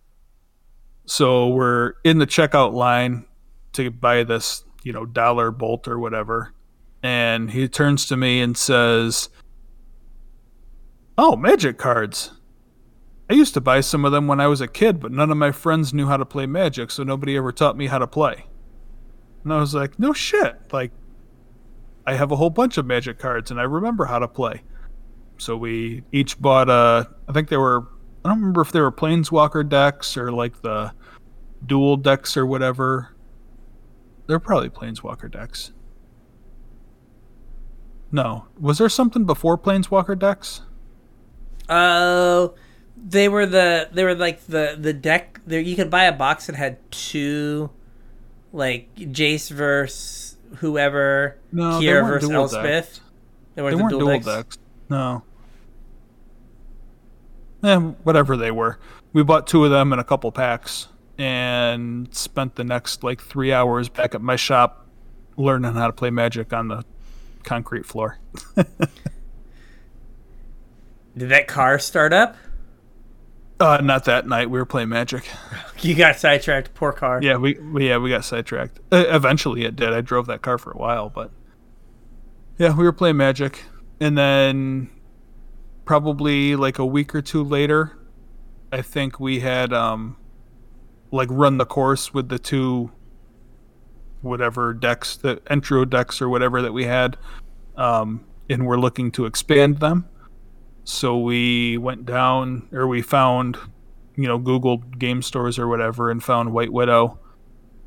So we're in the checkout line to buy this, you know, dollar bolt or whatever. And he turns to me and says, Oh, magic cards. I used to buy some of them when I was a kid, but none of my friends knew how to play magic, so nobody ever taught me how to play. And I was like, No shit. Like, I have a whole bunch of magic cards and I remember how to play. So we each bought a, I think they were, I don't remember if they were Planeswalker decks or like the dual decks or whatever. They're probably Planeswalker decks. No. Was there something before Planeswalker decks? Oh, they were the they were like the the deck. There you could buy a box that had two, like Jace versus whoever, No, Kier weren't versus Elspeth. decks. They They weren't, weren't the dual dual decks. decks. No. Eh, whatever they were. We bought two of them in a couple packs and spent the next like three hours back at my shop learning how to play magic on the concrete floor. Did that car start up? Uh, not that night. We were playing magic. You got sidetracked. Poor car. Yeah, we, we yeah we got sidetracked. Uh, eventually, it did. I drove that car for a while, but yeah, we were playing magic, and then probably like a week or two later, I think we had um like run the course with the two whatever decks, the intro decks or whatever that we had, um, and we're looking to expand them. So we went down, or we found, you know, Google game stores or whatever, and found White Widow.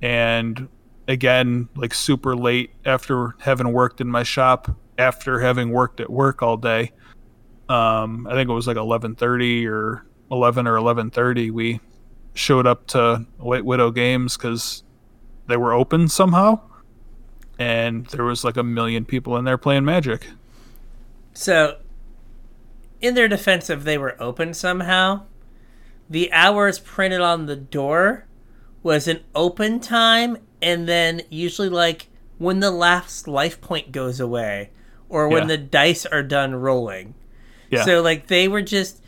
And again, like super late after having worked in my shop, after having worked at work all day, um, I think it was like eleven thirty or eleven or eleven thirty. We showed up to White Widow Games because they were open somehow, and there was like a million people in there playing Magic. So, in their defense, if they were open somehow, the hours printed on the door was an open time, and then usually like when the last life point goes away, or when Yeah. the dice are done rolling. Yeah. So like they were just.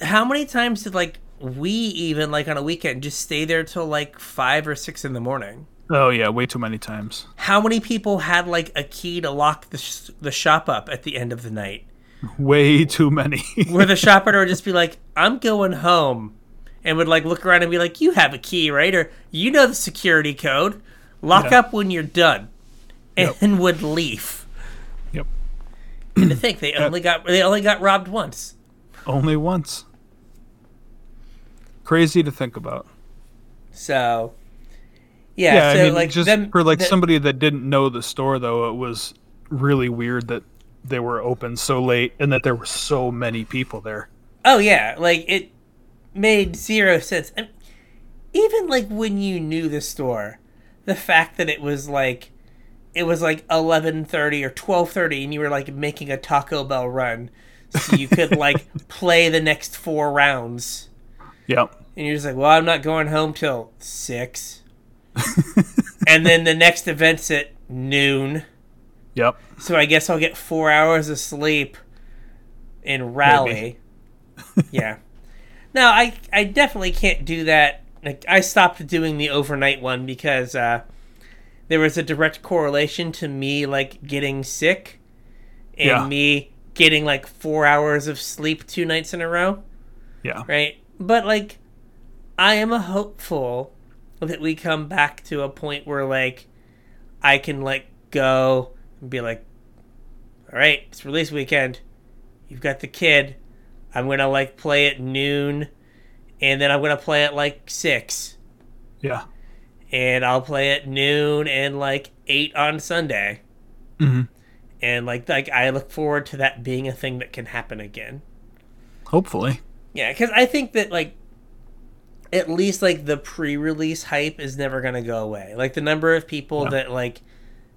How many times did like we even like on a weekend just stay there till like five or six in the morning. Oh yeah, way too many times. How many people had like a key to lock the sh- the shop up at the end of the night? Way too many. Where the shop owner would just be like, "I'm going home," and would like look around and be like, "You have a key, right? Or you know the security code. Lock Yeah. up when you're done," and Yep. would leave. yep. And to think they only got they only got robbed once. Only once. Crazy to think about. So, yeah. Yeah, so I mean, like just them, for like the- somebody that didn't know the store, though, it was really weird that they were open so late and that there were so many people there. Oh yeah, like it made zero sense. And even like when you knew the store, the fact that it was like it was like eleven thirty or twelve thirty, and you were like making a Taco Bell run, so you could like play the next four rounds, Yep. and you're just like, well, I'm not going home till six, and then the next event's at noon, Yep. so I guess I'll get four hours of sleep in rally. yeah. Now I I definitely can't do that. Like I stopped doing the overnight one because uh, there was a direct correlation to me like getting sick and Yeah. me getting like four hours of sleep two nights in a row. Yeah. Right. But like I am a hopeful that we come back to a point where like I can like go and be like, all right, it's release weekend. You've got the kid. I'm gonna like play at noon, and then I'm gonna play at like six, Yeah. and I'll play at noon and like eight on Sunday, hmm and like like I look forward to that being a thing that can happen again. Hopefully. Yeah, because I think that like at least like the pre-release hype is never gonna go away. Like the number of people No. that like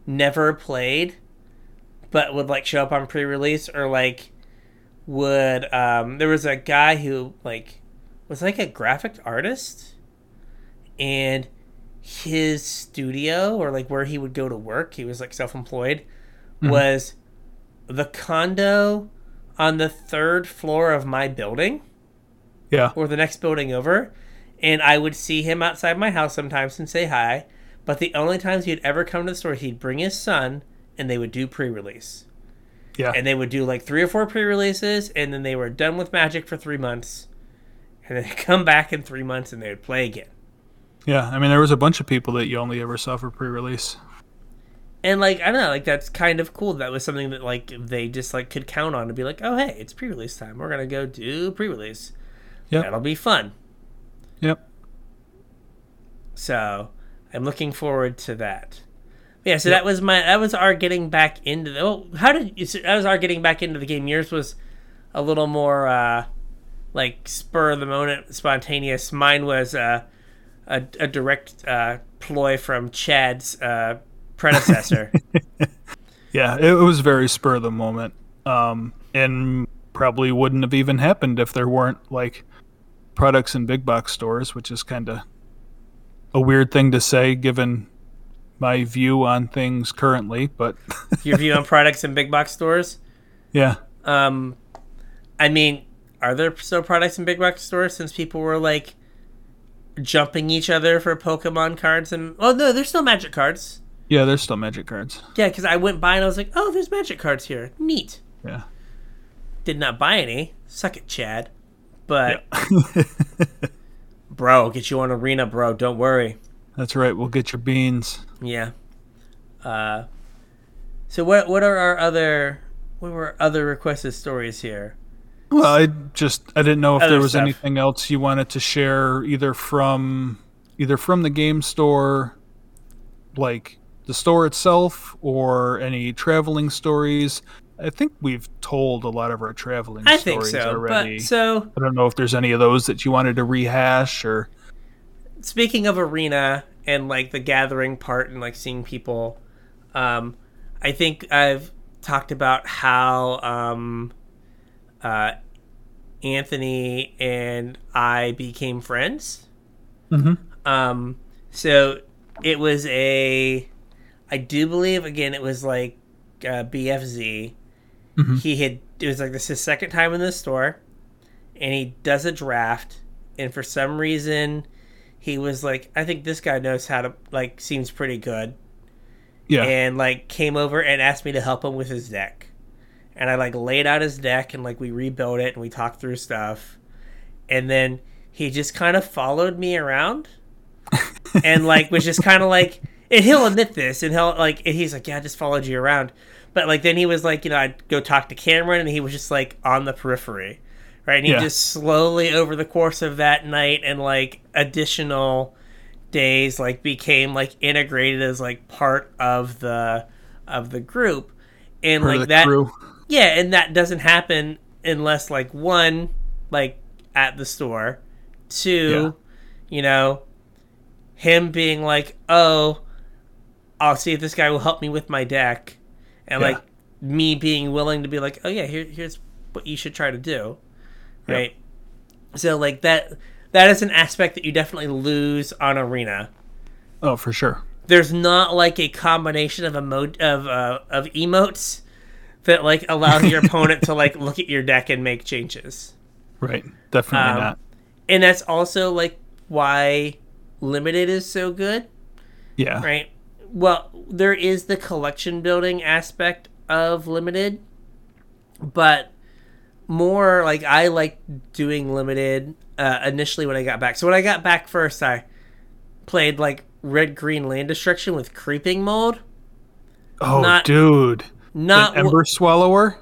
never played but would like show up on pre-release or like would um there was a guy who like was like a graphic artist and his studio or like where he would go to work he was like self-employed was the condo on the third floor of my building Yeah. or the next building over and i would see him outside my house sometimes and say hi but the only times he'd ever come to the store he'd bring his son and they would do pre-release Yeah. and they would do like three or four pre-releases and then they were done with magic for three months and then they'd come back in three months and they would play again yeah. I mean, there was a bunch of people that you only ever saw for pre-release. and like i don't know like that's kind of cool that was something that like they just like could count on to be like oh hey it's pre-release time we're gonna go do pre-release Yeah, that'll be fun Yep. So I'm looking forward to that. Yeah, so that was my that was our getting back into the. Well, how did you? That was our getting back into the game. Yours was a little more uh, like spur of the moment, spontaneous. Mine was uh, a a direct uh, ploy from Chad's uh, predecessor. Yeah. It was very spur of the moment. Um, and probably wouldn't have even happened if there weren't like products in big box stores, which is kind of a weird thing to say given my view on things currently. But Your view on products in big box stores. yeah. Um, I mean, are there still products in big box stores since people were like jumping each other for Pokemon cards and oh no, there's still Magic cards. Yeah, there's still magic cards. Yeah, because I went by and I was like, oh, there's Magic cards here. Neat. Yeah. Did not buy any. Suck it, Chad. But Yeah. bro, get you on arena, bro. Don't worry. That's right. We'll get your beans. Yeah. Uh, so what what are our other what were other requested stories here? Well, I just I didn't know if Other there was stuff. anything else you wanted to share either from either from the game store like the store itself or any traveling stories. I think we've told a lot of our traveling I think stories so. already. But so I don't know if there's any of those that you wanted to rehash or speaking of arena and like the gathering part and like seeing people um i think i've talked about how um uh anthony and i became friends Mhm. um so it was a i do believe again it was like uh, bfz Mhm. he had it was like this his second time in the store and he does a draft and for some reason, he was like, "I think this guy knows how to like seems pretty good," Yeah. and like came over and asked me to help him with his deck. And I like laid out his deck and like we rebuilt it and we talked through stuff. And then he just kind of followed me around and like was just kind of like and he'll admit this and he'll like and he's like yeah I just followed you around but like then he was like you know I'd go talk to Cameron and he was just like on the periphery right? And he Yeah. just slowly over the course of that night and like additional days like became like integrated as like part of the of the group. And For like that crew. yeah, and that doesn't happen unless like one, like at the store, two, you know, him being like, "Oh, I'll see if this guy will help me with my deck," and Yeah. like me being willing to be like, "Oh yeah, here, here's what you should try to do," Yep. right? So like that, that is an aspect that you definitely lose on Arena Oh, for sure. there's not like a combination of emo- of uh, of emotes that like allows your opponent to like look at your deck and make changes. Right. Definitely Um, not. And that's also like why limited is so good, Yeah. right? Well, there is the collection building aspect of limited, but more like I like doing limited uh, initially when I got back. So when I got back first, I played like red green land destruction with creeping mold. Oh, not- dude. Not An Ember Swallower?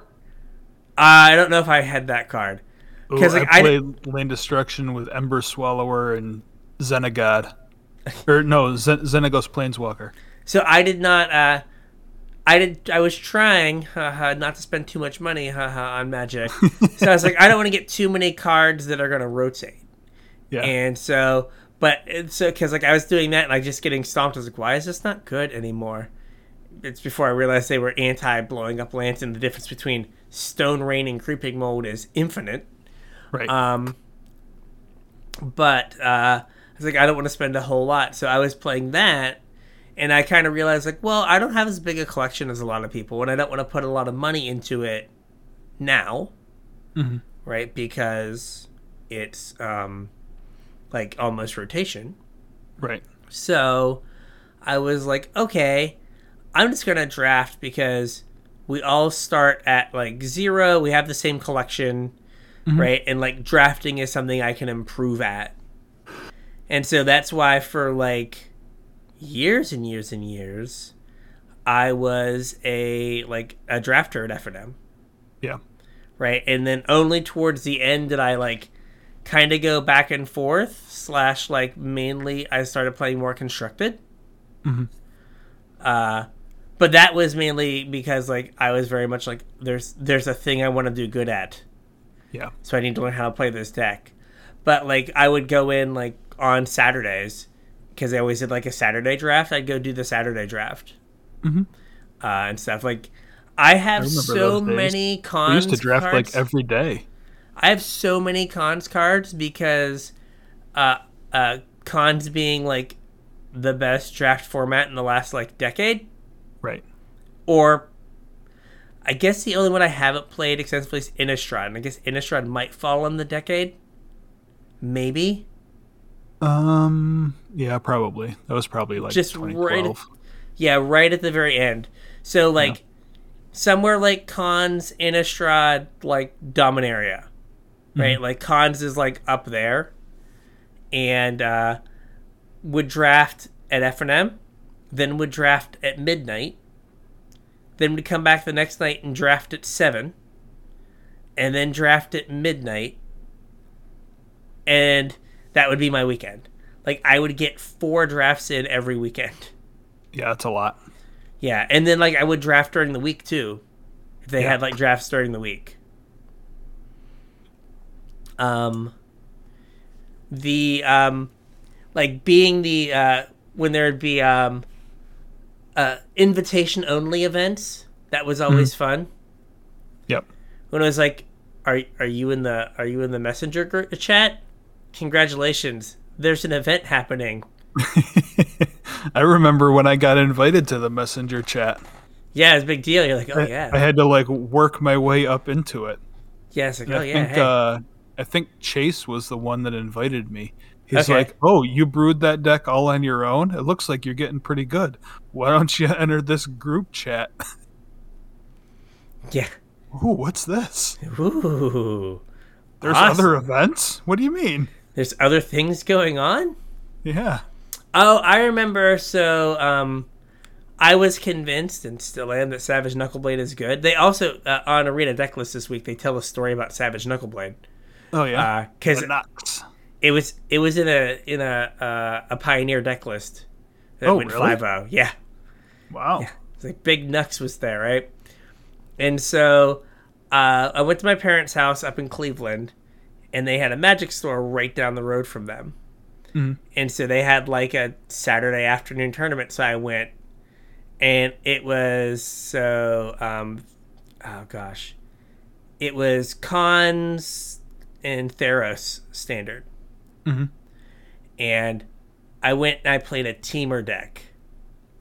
I don't know if I had that card. because I like, I played Land Destruction with Ember Swallower and Xenagod. or no, Zen- Xenagos Planeswalker. So I did not. Uh, I did. I was trying haha, not to spend too much money haha, on Magic. so I was like, I don't want to get too many cards that are going to rotate. Yeah. And so, but it's so because like I was doing that and like just getting stomped. I was like, why is this not good anymore? It's before I realized they were anti blowing up lands, and the difference between Stone Rain and Creeping Mold is infinite. right. Um, but uh, I was like, I don't want to spend a whole lot, so I was playing that, and I kind of realized like, well, I don't have as big a collection as a lot of people, and I don't want to put a lot of money into it now, Mhm. right? Because it's um, like almost rotation. right. So I was like, okay, I'm just gonna draft because we all start at like zero. We have the same collection, right? And like drafting is something I can improve at. And so that's why for like years and years and years, I was a like a drafter at FNM Yeah. right? And then only towards the end did I like kind of go back and forth. Slash, like mainly, I started playing more constructed. Mhm. Uh, but that was mainly because like I was very much like there's there's a thing I want to do good at, Yeah. so I need to learn how to play this deck. But like I would go in like on Saturdays because I always did like a Saturday draft. I'd go do the Saturday draft Mhm. uh, and stuff. Like I have remember so many Khans. We used to draft cards. like every day. I have so many Khans cards because uh, uh, Khans being like the best draft format in the last like decade, Right. or I guess the only one I haven't played extensively is Innistrad, and I guess Innistrad might fall in the decade. Maybe Um. Yeah. Probably. That was probably like Just 2012. Yeah, right at the very end. So like somewhere like Khans, Innistrad, like Dominaria. Right? Like Khans is like up there. And uh would draft at FNM, then would draft at midnight, then would come back the next night and draft at seven, and then draft at midnight, and that would be my weekend. Like I would get four drafts in every weekend. Yeah, that's a lot. Yeah, and then like I would draft during the week too, if they Yeah. had like drafts during the week. Um, the um, like being the uh when there'd be um, uh invitation only events that was always fun. Yep. When it was like, are are you in the are you in the messenger group chat? Congratulations, there's an event happening. I remember when I got invited to the messenger chat. Yeah, it's a big deal. You're like, oh yeah, I had to like work my way up into it. yeah. Like, oh I yeah, think hey. uh, I think Chase was the one that invited me. He's Okay. like, "Oh, you brewed that deck all on your own? It looks like you're getting pretty good. Why don't you enter this group chat?" Yeah. Ooh, what's this? Ooh. There's Awesome. other events? What do you mean? There's other things going on? Yeah. Oh, I remember. So, um, I was convinced and still am that Savage Knuckleblade is good. They also uh, on Arena Decklist this week they tell a story about Savage Knuckleblade Oh yeah. because The Nux. it was it was in a in a uh, a Pioneer deck list that Oh, went really? 5-0. Yeah, Wow. it's like Big Nux was there, right? And so uh, I went to my parents' house up in Cleveland, and they had a magic store right down the road from them. Mhm. And so they had like a Saturday afternoon tournament. So I went, and it was so um, oh gosh, it was Khans and Theros standard, Mhm. and I went and I played a Temur deck,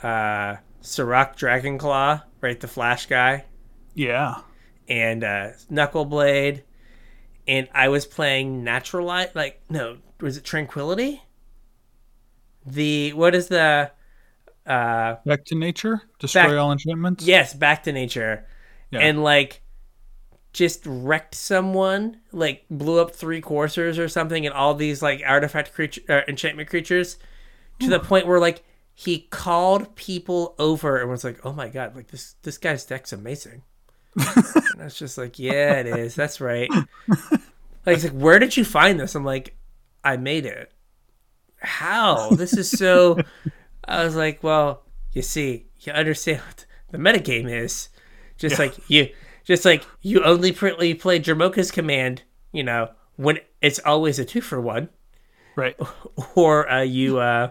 uh, Surrak Dragonclaw, right, the Flash guy Yeah. and uh, Knuckleblade, and I was playing Natural Light. Like, no, was it Tranquility? The what is the? uh Back to nature. Destroy Back- all enchantments. Yes, Back to Nature, Yeah. and like just wrecked someone. Like blew up three coursers or something, and all these like artifact creature, uh, enchantment creatures, to the point where like he called people over and was like, "Oh my god, like this this guy's deck's amazing." And I was just like, "Yeah, it is. That's right." Like, like, "Where did you find this?" I'm like, "I made it." How? This is so. I was like, "Well, you see, you understand what the metagame is. Just Yeah. like you, just like you only pr- you play Dromoka's command. You know, when it's always a two for one." Right. or uh, you uh,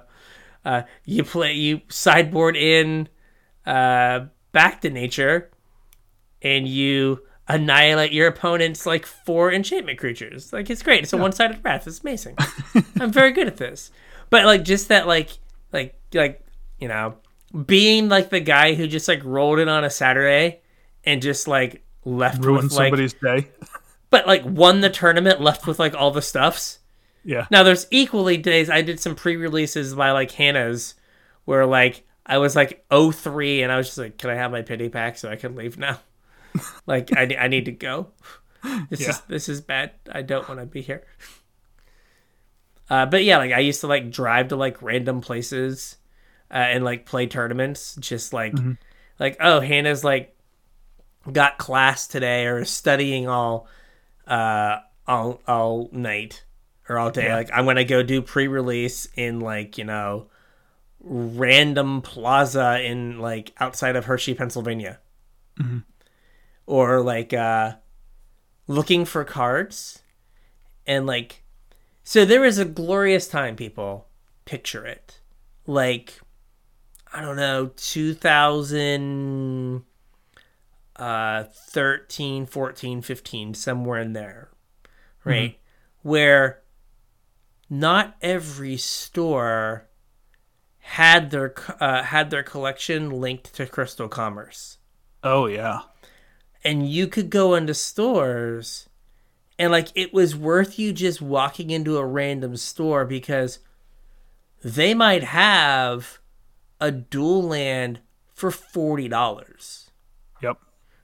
uh, you play you sideboard in uh, back to nature, and you annihilate your opponent's like four enchantment creatures. Like it's great. It's a one sided wrath. It's amazing. I'm very good at this. But like just that like like like you know being like the guy who just like rolled in on a Saturday and just like left Ruin with like somebody's day. but like won the tournament left with like all the stuffs. Yeah. Now there's equally days I did some pre-releases by like Hannah's where like I was like 03 and I was just like, can I have my pity pack so I can leave now? like I, I need to go. This Yeah. is this is bad. I don't want to be here. Uh, but yeah, like I used to like drive to like random places uh, and like play tournaments. Just like like oh Hannah's like got class today or studying all uh all all night or all day. Yeah. Like I'm gonna go do pre-release in like you know random plaza in like outside of Hershey, Pennsylvania, or like uh looking for cards. And like so there was a glorious time people. Picture it. Like i don't know 2000 uh 13 14 15 somewhere in there right? Where not every store had their uh, had their collection linked to crystal commerce. Oh yeah. And you could go into stores and like it was worth you just walking into a random store because they might have a dual land for $40 Yep.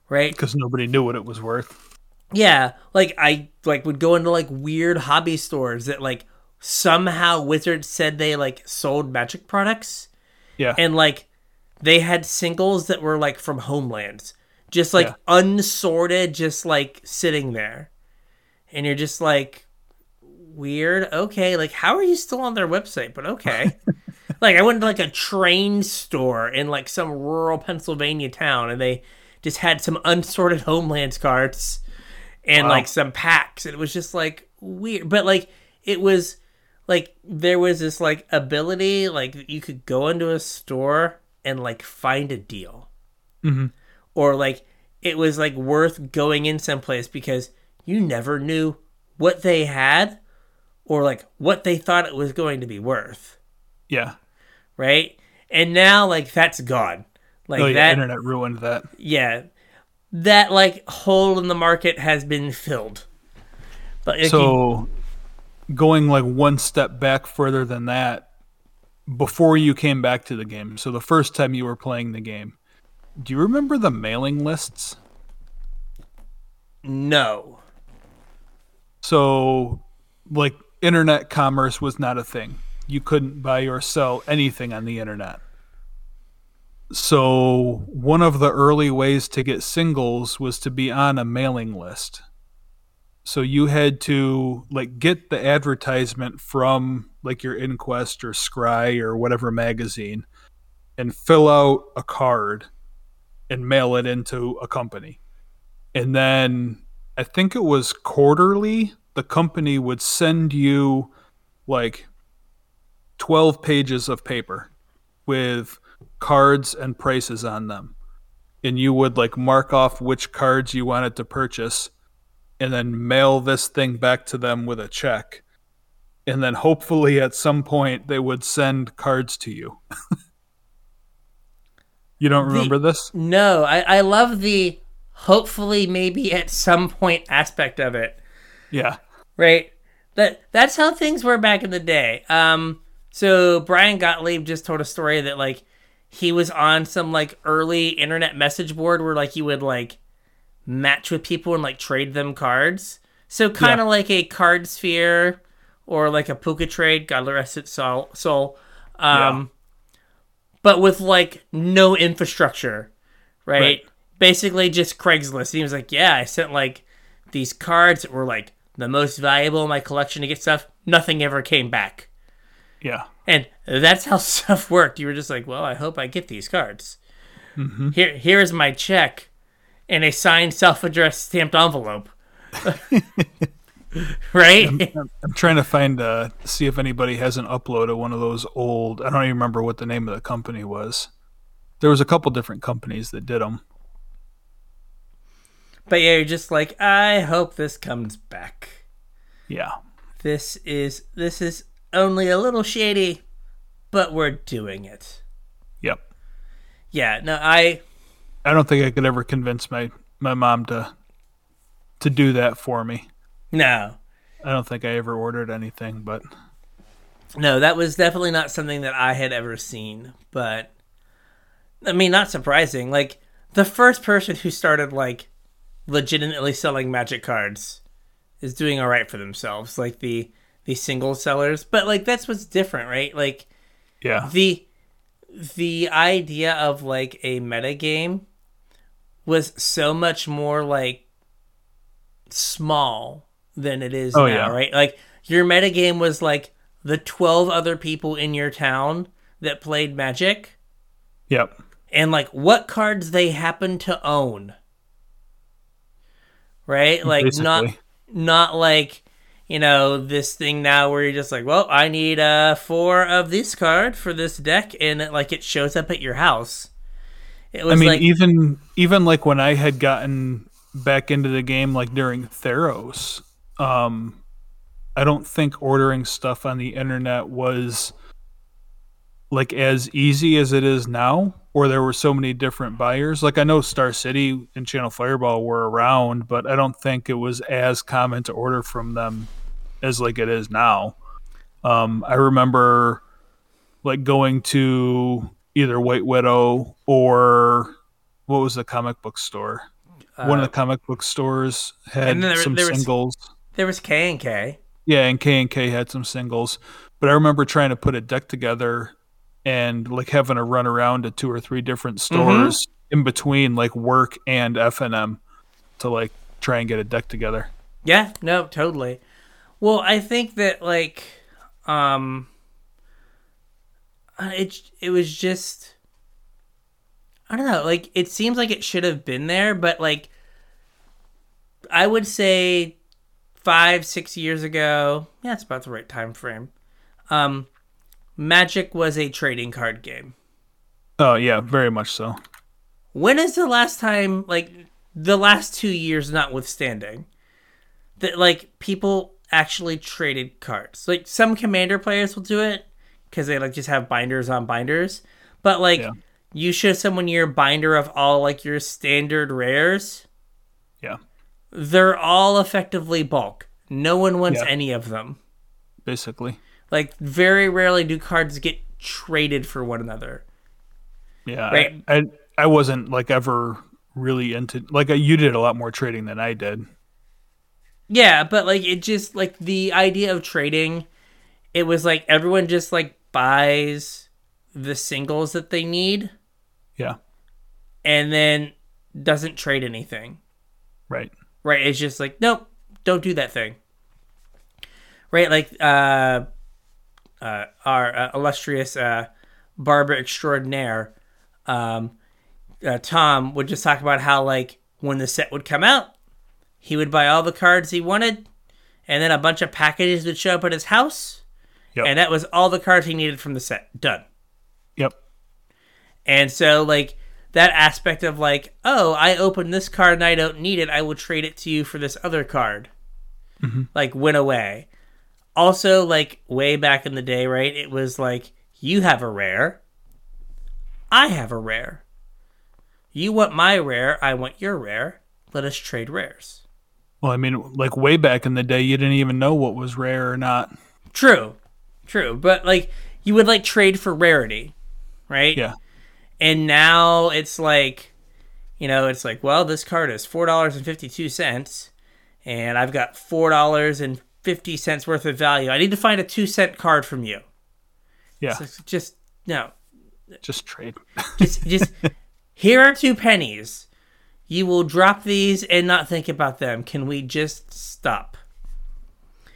right Because nobody knew what it was worth. yeah like i like would go into like weird hobby stores that like somehow wizards said they like sold magic products Yeah. and like they had singles that were like from homelands just like Yeah. unsorted just like sitting there. And you're just like weird. Okay like how are you still on their website? But okay. Like i went to like a train store in like some rural pennsylvania town and they just had some unsorted homelands cards and Wow. like some packs. And it was just like weird. But like it was like there was this like ability like you could go into a store and like find a deal. Mhm. Or like it was like worth going in someplace because you never knew what they had or like what they thought it was going to be worth Yeah. right and now like that's gone like oh yeah. that Internet ruined that. yeah that like hole in the market has been filled But like, you- So, going like one step back further than that, before you came back to the game, so the first time you were playing the game, do you remember the mailing lists? no. So, like, internet commerce was not a thing. You couldn't buy or sell anything on the internet. So, one of the early ways to get singles was to be on a mailing list. So, you had to, like, get the advertisement from, like, your Inquest or Scrye or whatever magazine and fill out a card and mail it into a company. And then I think it was quarterly, the company would send you like 12 pages of paper with cards and prices on them. And you would like mark off which cards you wanted to purchase and then mail this thing back to them with a check. And then hopefully at some point they would send cards to you. you don't remember this? No, I, I love the hopefully maybe at some point aspect of it. Yeah. Right? That that's how things were back in the day. Um so Brian Gottlieb just told a story that like he was on some like early internet message board where like you would like match with people and like trade them cards. So kind of like a Cardsphere or like a PucaTrade, God rest its soul. soul. Um, but with like no infrastructure, right? Right. Basically just Craigslist. And he was like, yeah, I sent like these cards that were like the most valuable in my collection to get stuff. Nothing ever came back. Yeah. And that's how stuff worked. You were just like, well, I hope I get these cards. Mm-hmm. Here, here is my check in a signed, self-addressed, stamped envelope. right? I'm trying to find uh see if anybody hasn't uploaded one of those old. I don't even remember what the name of the company was. There was a couple different companies that did them. but yeah, you're just like, I hope this comes back. Yeah. This is this is only a little shady, but we're doing it. Yep. Yeah, no, I I don't think I could ever convince my my mom to to do that for me. No. I don't think I ever ordered anything, but No, that was definitely not something that I had ever seen. But I mean, not surprising. Like the first person who started like legitimately selling magic cards is doing all right for themselves. Like the the single sellers, but like that's what's different, right? Like yeah. the the idea of like a meta game was so much more like small than it is Oh, now, yeah. right? Like your meta game was like the 12 other people in your town that played Magic Yep. and like what cards they happen to own. Right? Like not Basically. not like you know this thing now where you're just like, well, I need uh four of this card for this deck, and it, like it shows up at your house. It was I mean, like even even like when I had gotten back into the game, like during Theros, um, I don't think ordering stuff on the internet was like as easy as it is now, or there were so many different buyers. Like I know Star City and Channel Fireball were around, but I don't think it was as common to order from them as like it is now. Um, I remember like going to either White Widow or what was the comic book store? One of the comic book stores had Uh, there- some there was- singles. There was K and K. Yeah, and K and K had some singles. But I remember trying to put a deck together and like having to run around to two or three different Mm-hmm. stores in between like work and FNM to like try and get a deck together. Yeah, no, totally. Well, I think that like um uh, it it was just I don't know, like it seems like it should have been there, but like I would say 5 6 years ago, yeah, it's about the right time frame. Um Magic was a trading card game. Oh yeah, very much so. When is the last time, like the last two years notwithstanding, that like people actually traded cards? Like some commander players will do it because they like just have binders on binders, but like Yeah. you show someone your binder of all like your standard rares. They're all effectively bulk. No one wants Yeah. any of them. basically. Like very rarely do cards get traded for one another. Yeah, Right. I, I I wasn't like ever really into like uh, you did a lot more trading than I did. Yeah, but like it just like the idea of trading, it was like everyone just like buys the singles that they need Yeah, and then doesn't trade anything. right. Right? It's just like, nope, don't do that thing. Right? Like uh uh our uh, illustrious uh barber extraordinaire um uh, Tom would just talk about how like when the set would come out, he would buy all the cards he wanted and then a bunch of packages would show up at his house Yep. and that was all the cards he needed from the set. Done. Yep. And so, like, that aspect of, like, oh, I opened this card and I don't need it. I will trade it to you for this other card. Mm-hmm. Like, went away. Also, like, way back in the day, right? It was like, you have a rare. I have a rare. You want my rare. I want your rare. Let us trade rares. Well, I mean, like way back in the day, you didn't even know what was rare or not. True. True. But, like, you would, like, trade for rarity, right? Yeah, and now it's like you know it's like well this card is four dollars and fifty two cents and i've got four dollars and fifty cents worth of value. I need to find a two cent card from you. Yeah. so just no. Just trade. just just here are two pennies. You will drop these and not think about them. Can we just stop?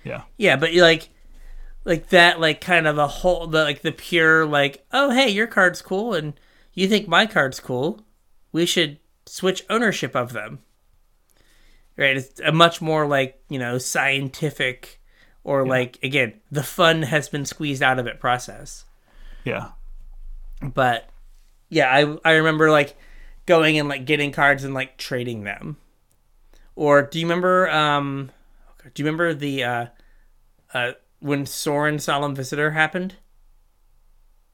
Yeah, yeah but you like like that like kind of a whole the like the pure like oh hey your card's cool and you think my card's cool. We should switch ownership of them. Right it's a much more like you know scientific or like again the fun has been squeezed out of it process. Yeah, but yeah i i remember like going and like getting cards and like trading them. Or do you remember um do you remember the uh uh when Sorin solemn visitor happened?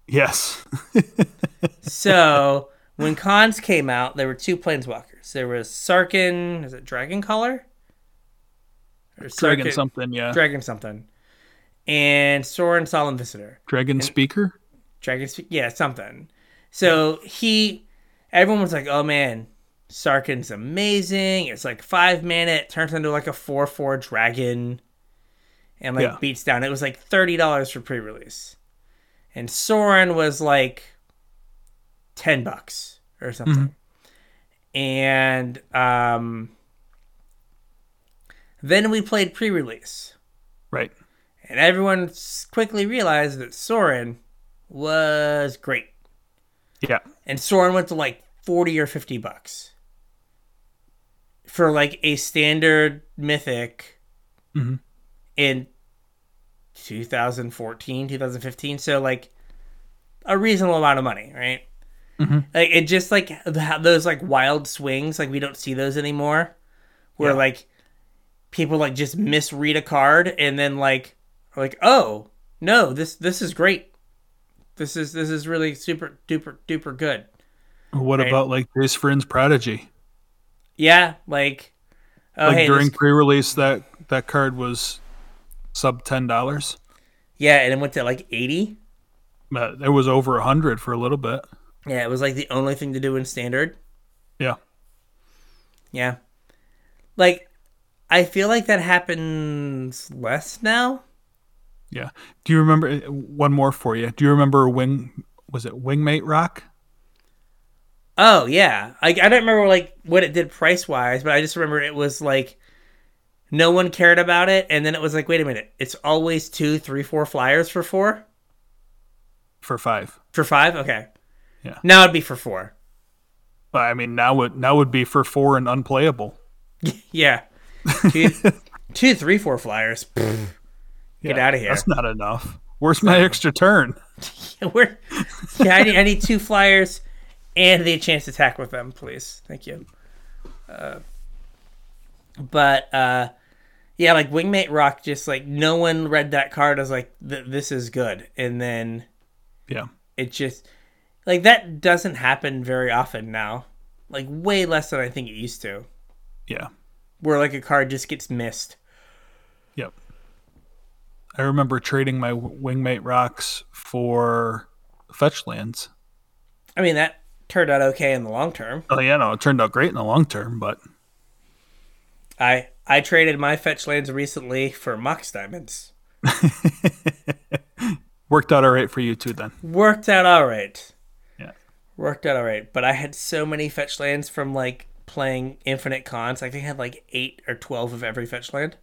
Yes, so when Khans came out there were two planeswalkers there was Sarkhan is it dragon collar or dragon Sarkhan- something. Yeah, dragon something and Sorin solemn visitor dragon speaker. Dragon Speak, yeah, something. So he, everyone was like, "Oh man, Sarkhan's amazing. It's like five mana. It turns into like a four four dragon, and like Yeah. beats down. It was like thirty dollars for pre release, and Sorin was like ten bucks or something. And um, then we played pre release, Right. and everyone quickly realized that Sorin was great. Yeah. And Sorin went to like 40 or 50 bucks for like a standard mythic Mhm. in 2014, 2015. So, like, a reasonable amount of money, right? Mhm. Like, it just like those like wild swings, like, we don't see those anymore where Yeah. like people like just misread a card and then like, are like, oh, no, this this is great. This is this is really super duper duper good. What Right. about like Jace Vryn's Prodigy? Yeah, like oh like hey, during this- pre-release, that that card was sub ten dollars. yeah, and it went to like eighty. But it was over a hundred for a little bit. Yeah, it was like the only thing to do in standard. Yeah. Yeah, like I feel like that happens less now. Yeah. Do you remember eh, one more for you? Do you remember Wing? Was it Wingmate Roc? Oh yeah, like I don't remember like what it did price wise, but I just remember it was like no one cared about it, and then it was like, wait a minute, it's always two, three, four flyers for four for five. for five. Okay, Yeah. now it'd be for four. But I mean, now would now would be for four and unplayable. Yeah, two, two, three, four flyers. Pfft. Get Yeah, of here. That's not enough. Where's my extra turn? We're, yeah, I need, I need two flyers and the chance to attack with them, please. Thank you. Uh, but uh, yeah, like Wingmate Roc, just like no one read that card as like th- this is good, and then Yeah. it just like that doesn't happen very often now. Like way less than I think it used to. Yeah. Where like a card just gets missed. Yep. I remember trading my wingmate rocs for fetch lands. I mean, that turned out okay in the long term. Oh yeah, no, it turned out great in the long term, but I I traded my fetch lands recently for Mox Diamonds. worked out all right for you too then. Worked out all right. Worked out all right. But I had so many fetch lands from like playing Infinite Khans. I think I had like eight or twelve of every fetch land.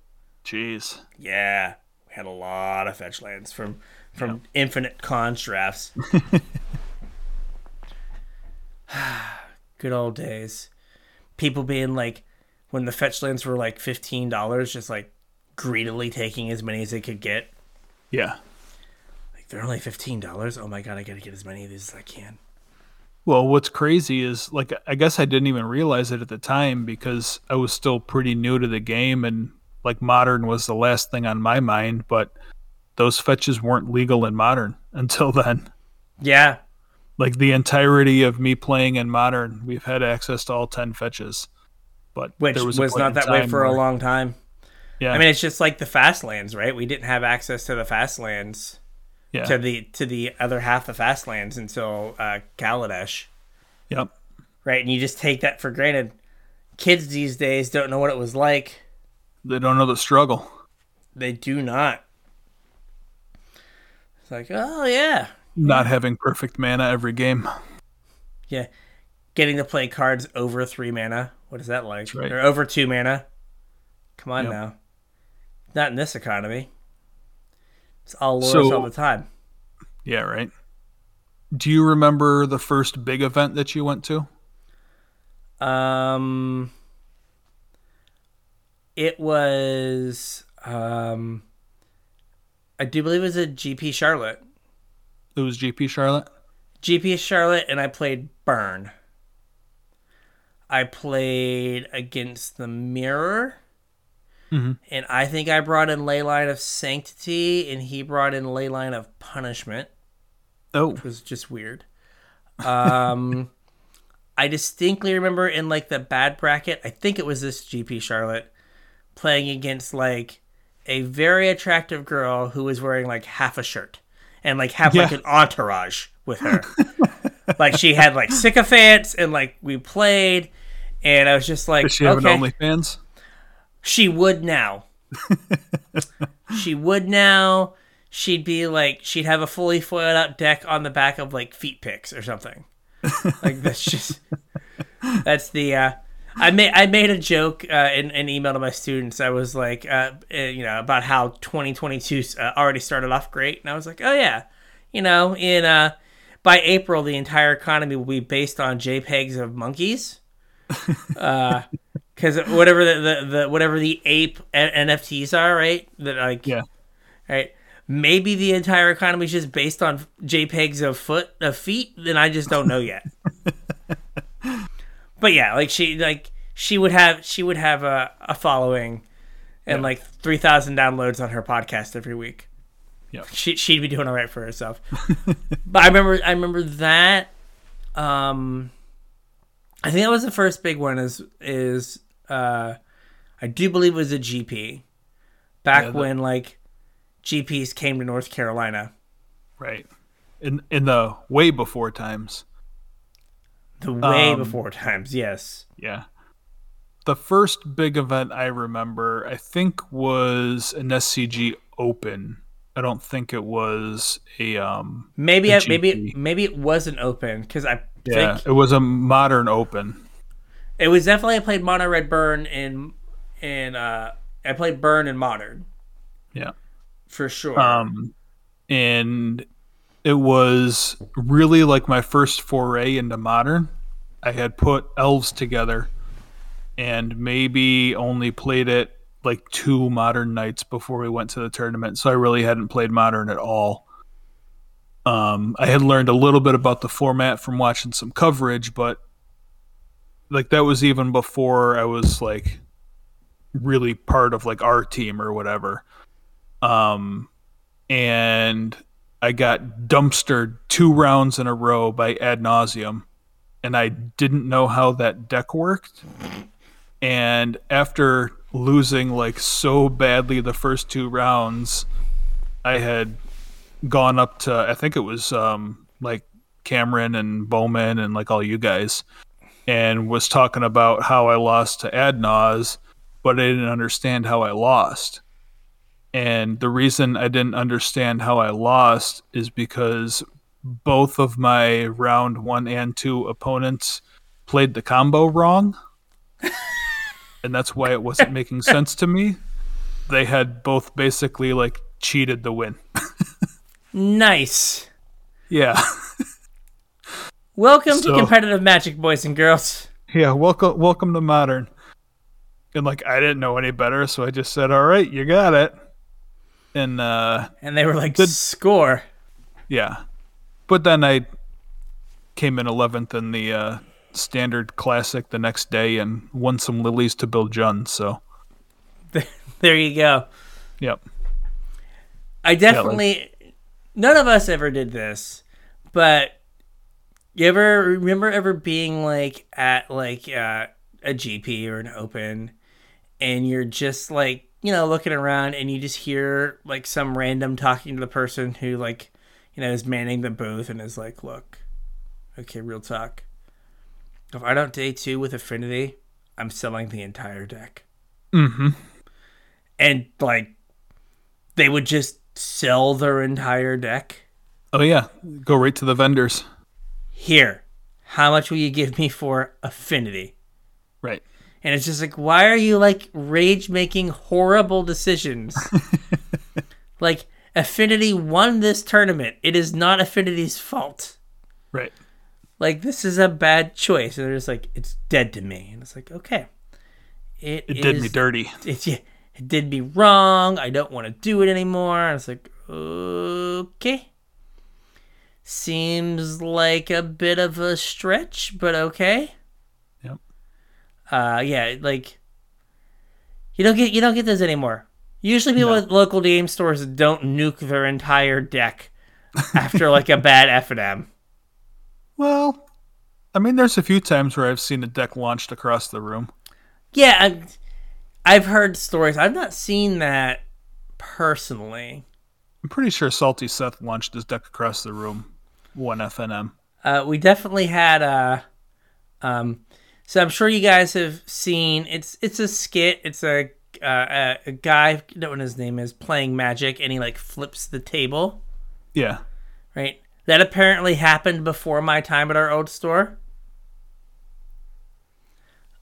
Jeez. Yeah. We had a lot of fetch lands from from Infinite Khans drafts. Good old days. People being like when the fetch lands were like fifteen dollars, just like greedily taking as many as they could get. Yeah. Like they're only fifteen dollars. Oh my god, I gotta get as many of these as I can. Well, what's crazy is like I guess I didn't even realize it at the time because I was still pretty new to the game and like modern was the last thing on my mind, but those fetches weren't legal in modern until then. Yeah. Like the entirety of me playing in modern, we've had access to all 10 fetches. But Which there was, was, not that way for a long time. Yeah. I mean, it's just like the fast lands, right? We didn't have access to the fast lands yeah. to the to the other half of fast lands until uh, Kaladesh, Yep. right? And you just take that for granted. Kids these days don't know what it was like. They don't know the struggle. They do not. It's like, oh yeah, Not having perfect mana every game. yeah, getting to play cards over three mana. What is that like? right. Or over two mana? Come on Yep. now. Not in this economy. It's all So- all the time. Yeah, right. Do you remember the first big event that you went to? Um, it was um, I do believe it was a GP Charlotte. It was GP Charlotte. GP Charlotte, and I played Burn. I played against the Mirror, Mhm. and I think I brought in Leyline of Sanctity, and he brought in Leyline of Punishment. Oh, It was just weird. Um, I distinctly remember in like the bad bracket, I think it was this GP Charlotte, playing against like a very attractive girl who was wearing like half a shirt and like have like an entourage with her. like she had like sycophants and like we played, and I was just like, does she have okay, an OnlyFans? She would now. she would now. She'd be like, she'd have a fully foiled out deck on the back of like feet picks or something. like that's just that's the. uh I made I made a joke uh, in an email to my students. I was like, uh, uh, you know, about how 2022 uh, already started off great, and I was like, oh yeah, you know, in uh, by April the entire economy will be based on JPEGs of monkeys because whatever the, the, the whatever the ape NFTs are, right? That like Yeah. right. Maybe the entire economy is just based on JPEGs of foot of feet. Then I just don't know yet. but yeah, like she like she would have she would have a, a following and like three thousand downloads on her podcast every week. Yeah. She she'd be doing all right for herself. but I remember I remember that. Um, I think that was the first big one. Is is uh, I do believe it was a GP back Yeah, the- when like GPs came to North Carolina. Right. In in the way before times. The way Um, before times, yes. Yeah. The first big event I remember, I think, was an SCG Open. I don't think it was a um Maybe the I, maybe maybe it wasn't open because I yeah, think it was a modern open. It was definitely I played Mono Red Burn in in uh I played Burn in Modern Yeah. for sure. Um and it was really like my first foray into modern. I had put elves together and maybe only played it like two modern nights before we went to the tournament. So I really hadn't played modern at all. Um, I had learned a little bit about the format from watching some coverage, but like that was even before I was like really part of like our team or whatever. Um, and I got dumpstered two rounds in a row by ad nauseam, and I didn't know how that deck worked. And after losing like so badly the first two rounds, I had gone up to I think it was um like Cameron and Bowman and like all you guys and was talking about how I lost to Adnaz, but I didn't understand how I lost. And the reason I didn't understand how I lost is because both of my round one and two opponents played the combo wrong. and that's why it wasn't making sense to me. They had both basically like cheated the win. Nice. yeah. Welcome So- to competitive magic, boys and girls. Yeah, welcome welcome to modern. And like I didn't know any better, so I just said, "All right, you got it." And uh And they were like, Good- score. yeah. But then I came in 11th in the uh standard classic the next day and won some lilies to build Jund, so There you go. yep. I definitely, none of us ever did this, but you ever remember ever being like at like uh, a GP or an open and you're just like, you know, looking around and you just hear like some random talking to the person who like, you know, is manning the booth and is like, look, okay, real talk. If I don't day two with Affinity, I'm selling the entire deck. Mm-hmm. And like, they would just sell their entire deck. Oh yeah, go right to the vendors. Here, how much will you give me for Affinity? Right. And it's just like, why are you like rage making horrible decisions? like, Affinity won this tournament. It is not Affinity's fault. Right. Like, this is a bad choice. And they're just like, it's dead to me. And it's like, okay. It did me dirty. It, it did me wrong. I don't want to do it anymore. And it's like, okay. Seems like a bit of a stretch, but okay. Yep. Uh, yeah, like you don't get you don't get those anymore. Usually, people No. at local game stores don't nuke their entire deck after like a bad FNM. Well, I mean there's a few times where I've seen a deck launched across the room. Yeah, I, I've heard stories. I've not seen that personally. I'm pretty sure Salty Seth launched his deck across the room. One FNM. Uh, we definitely had uh um so I'm sure you guys have seen it's it's a skit. It's a uh, a, a guy, I don't know what his name is, playing magic and he like flips the table, Yeah. right? That apparently happened before my time at our old store.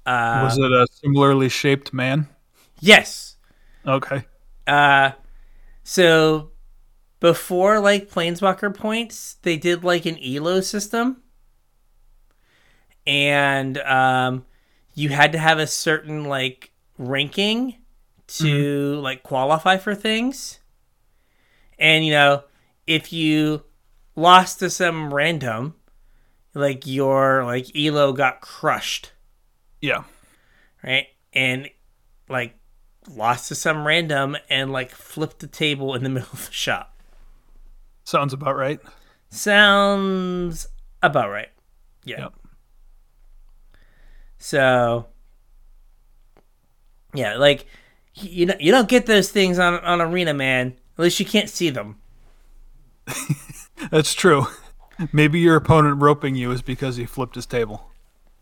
Uh Was it a similarly shaped man? yes. Okay. Uh so before like planeswalker points, they did like an elo system. And um you had to have a certain like ranking to like qualify for things. And you know, if you lost to some random, like your like elo got crushed Yeah. right? And like lost to some random and like flipped the table in the middle of the shop. Sounds about right. Sounds about right. Yeah. Yep. So yeah, like you know, you don't get those things on on Arena Man. At least you can't see them. That's true. Maybe your opponent roping you is because he flipped his table.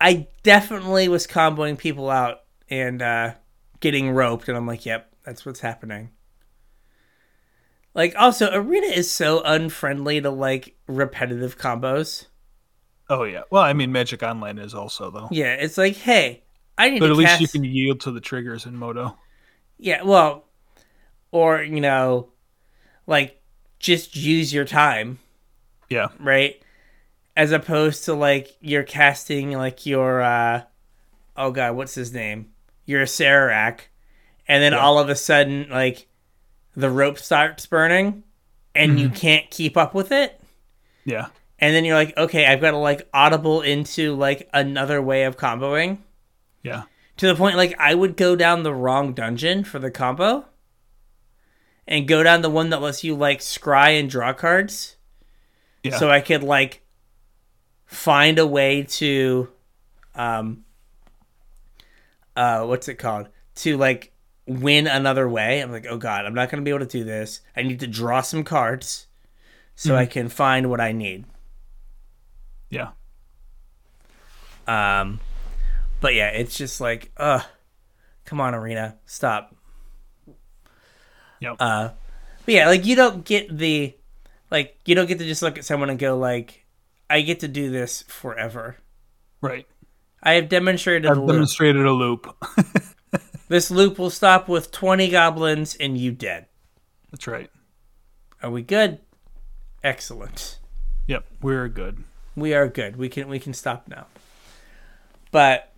I definitely was comboing people out and uh, getting roped, and I'm like, yep, that's what's happening. Like, also, Arena is so unfriendly to like repetitive combos. Oh yeah. Well, I mean Magic Online is also though. Yeah, it's like, hey, I need But at least you can yield to the triggers in MODO. Yeah, well, or you know, like just use your time, Yeah. right? As opposed to like you're casting like your uh oh god, what's his name? Your Sararak, and then Yeah. all of a sudden like the rope starts burning and Mm-hmm. you can't keep up with it. Yeah. And then you're like, okay, I've got to like audible into like another way of comboing. Yeah. to the point like I would go down the wrong dungeon for the combo and go down the one that lets you like scry and draw cards Yeah. so I could like find a way to um uh, what's it called? To like win another way. I'm like, oh god, I'm not gonna be able to do this. I need to draw some cards so I can find what I need. Yeah. Um, but yeah, it's just like, uh, come on, Arena, stop. Yep. Uh, but yeah, like you don't get the, like you don't get to just look at someone and go like, I get to do this forever. right. I have demonstrated I've loop. demonstrated a loop. This loop will stop with 20 goblins and you dead. That's right. Are we good? Excellent. Yep. We're good. We are good. We can we can stop now. But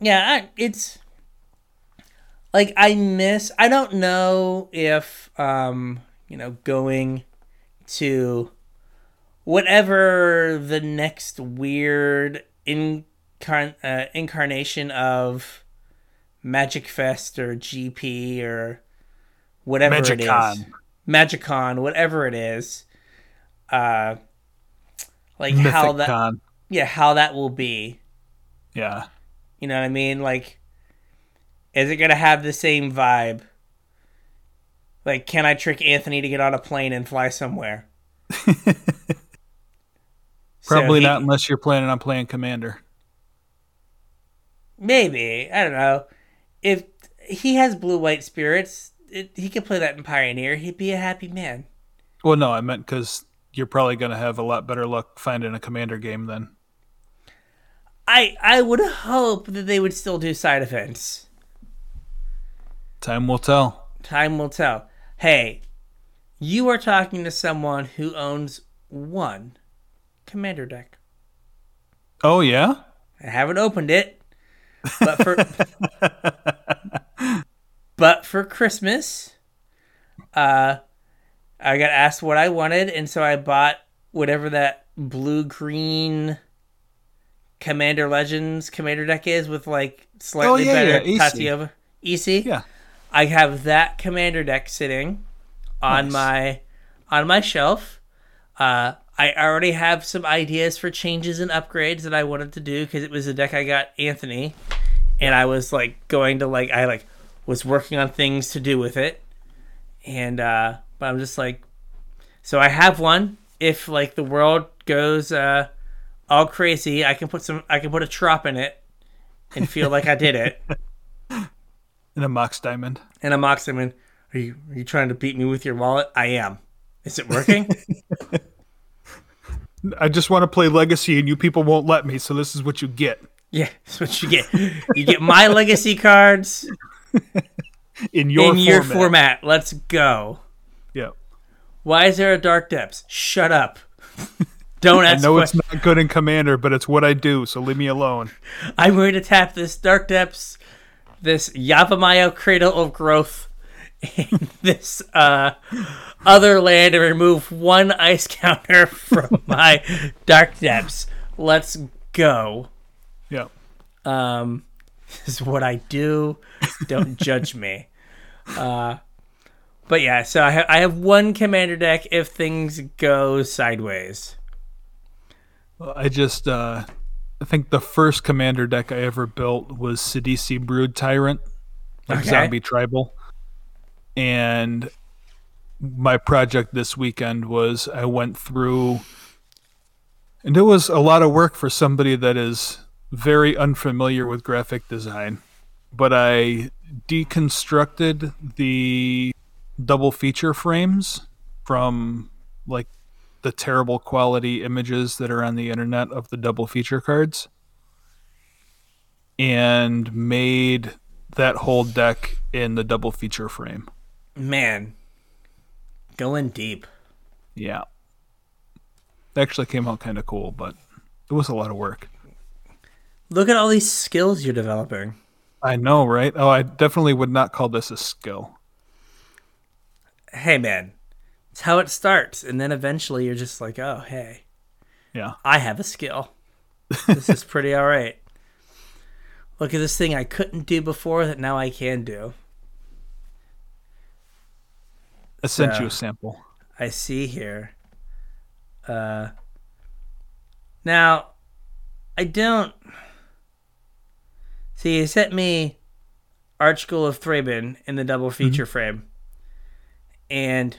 yeah, I, it's like I miss. I don't know if um you know going to whatever the next weird incarn- uh, incarnation of Magic Fest or GP or whatever it is. MagicCon. MagicCon, whatever it is. Uh like how that Con. yeah, how that will be. Yeah. You know what I mean? Like, is it gonna have the same vibe? Like, can I trick Anthony to get on a plane and fly somewhere? So Probably he- not unless you're planning on playing Commander. Maybe I don't know. If he has blue white spirits, it, he could play that in Pioneer. He'd be a happy man. Well, no, I meant because you're probably going to have a lot better luck finding a Commander game then. I I would hope that they would still do side events. Time will tell. Time will tell. Hey, you are talking to someone who owns one commander deck. Oh, yeah? I haven't opened it, but for but for Christmas, uh, I got asked what I wanted, and so I bought whatever that blue green Commander Legends Commander deck is with like slightly Oh, yeah, better yeah. Tatiova EC. Yeah. I have that commander deck sitting on Nice. my on my shelf. Uh, I already have some ideas for changes and upgrades that I wanted to do because it was a deck I got Anthony, and I was like going to like I like was working on things to do with it, and uh, but I'm just like, so I have one. If like the world goes uh, all crazy, I can put some I can put a trop in it and feel like I did it. In a Mox Diamond. And a mocked him and are you are you trying to beat me with your wallet? I am. Is it working? I just want to play Legacy and you people won't let me, so this is what you get. yeah, that's what you get. You get my legacy cards In your in your format. format. Let's go. Yeah. Why is there a dark depths? Shut up. Don't ask. I know it's not good in Commander, but it's what I do, so leave me alone. I'm going to tap this dark depths, this Yavimaya Cradle of Growth, and this uh, other land and remove one ice counter from my dark depths. Let's go. Yeah. Um, this is what I do. Don't judge me. Uh, but yeah, so I, ha- I have one commander deck if things go sideways. Well, I just uh I think the first commander deck I ever built was Sidisi Brood Tyrant, like Okay. zombie tribal. And my project this weekend was I went through and it was a lot of work for somebody that is very unfamiliar with graphic design. But I deconstructed the double feature frames from like the terrible quality images that are on the internet of the double feature cards and made that whole deck in the double feature frame. Man, going deep. Yeah. It actually came out kind of cool, but it was a lot of work. Look at all these skills you're developing. I know, right? Oh, I definitely would not call this a skill. Hey, man, it's how it starts, and then eventually you're just like, oh, hey, Yeah. I have a skill. This is pretty all right. Look at this thing I couldn't do before that now I can do. I sent So- you a sample. I see here. Uh, now, I don't. See, you sent me Archghoul of Thraben in the double feature frame. And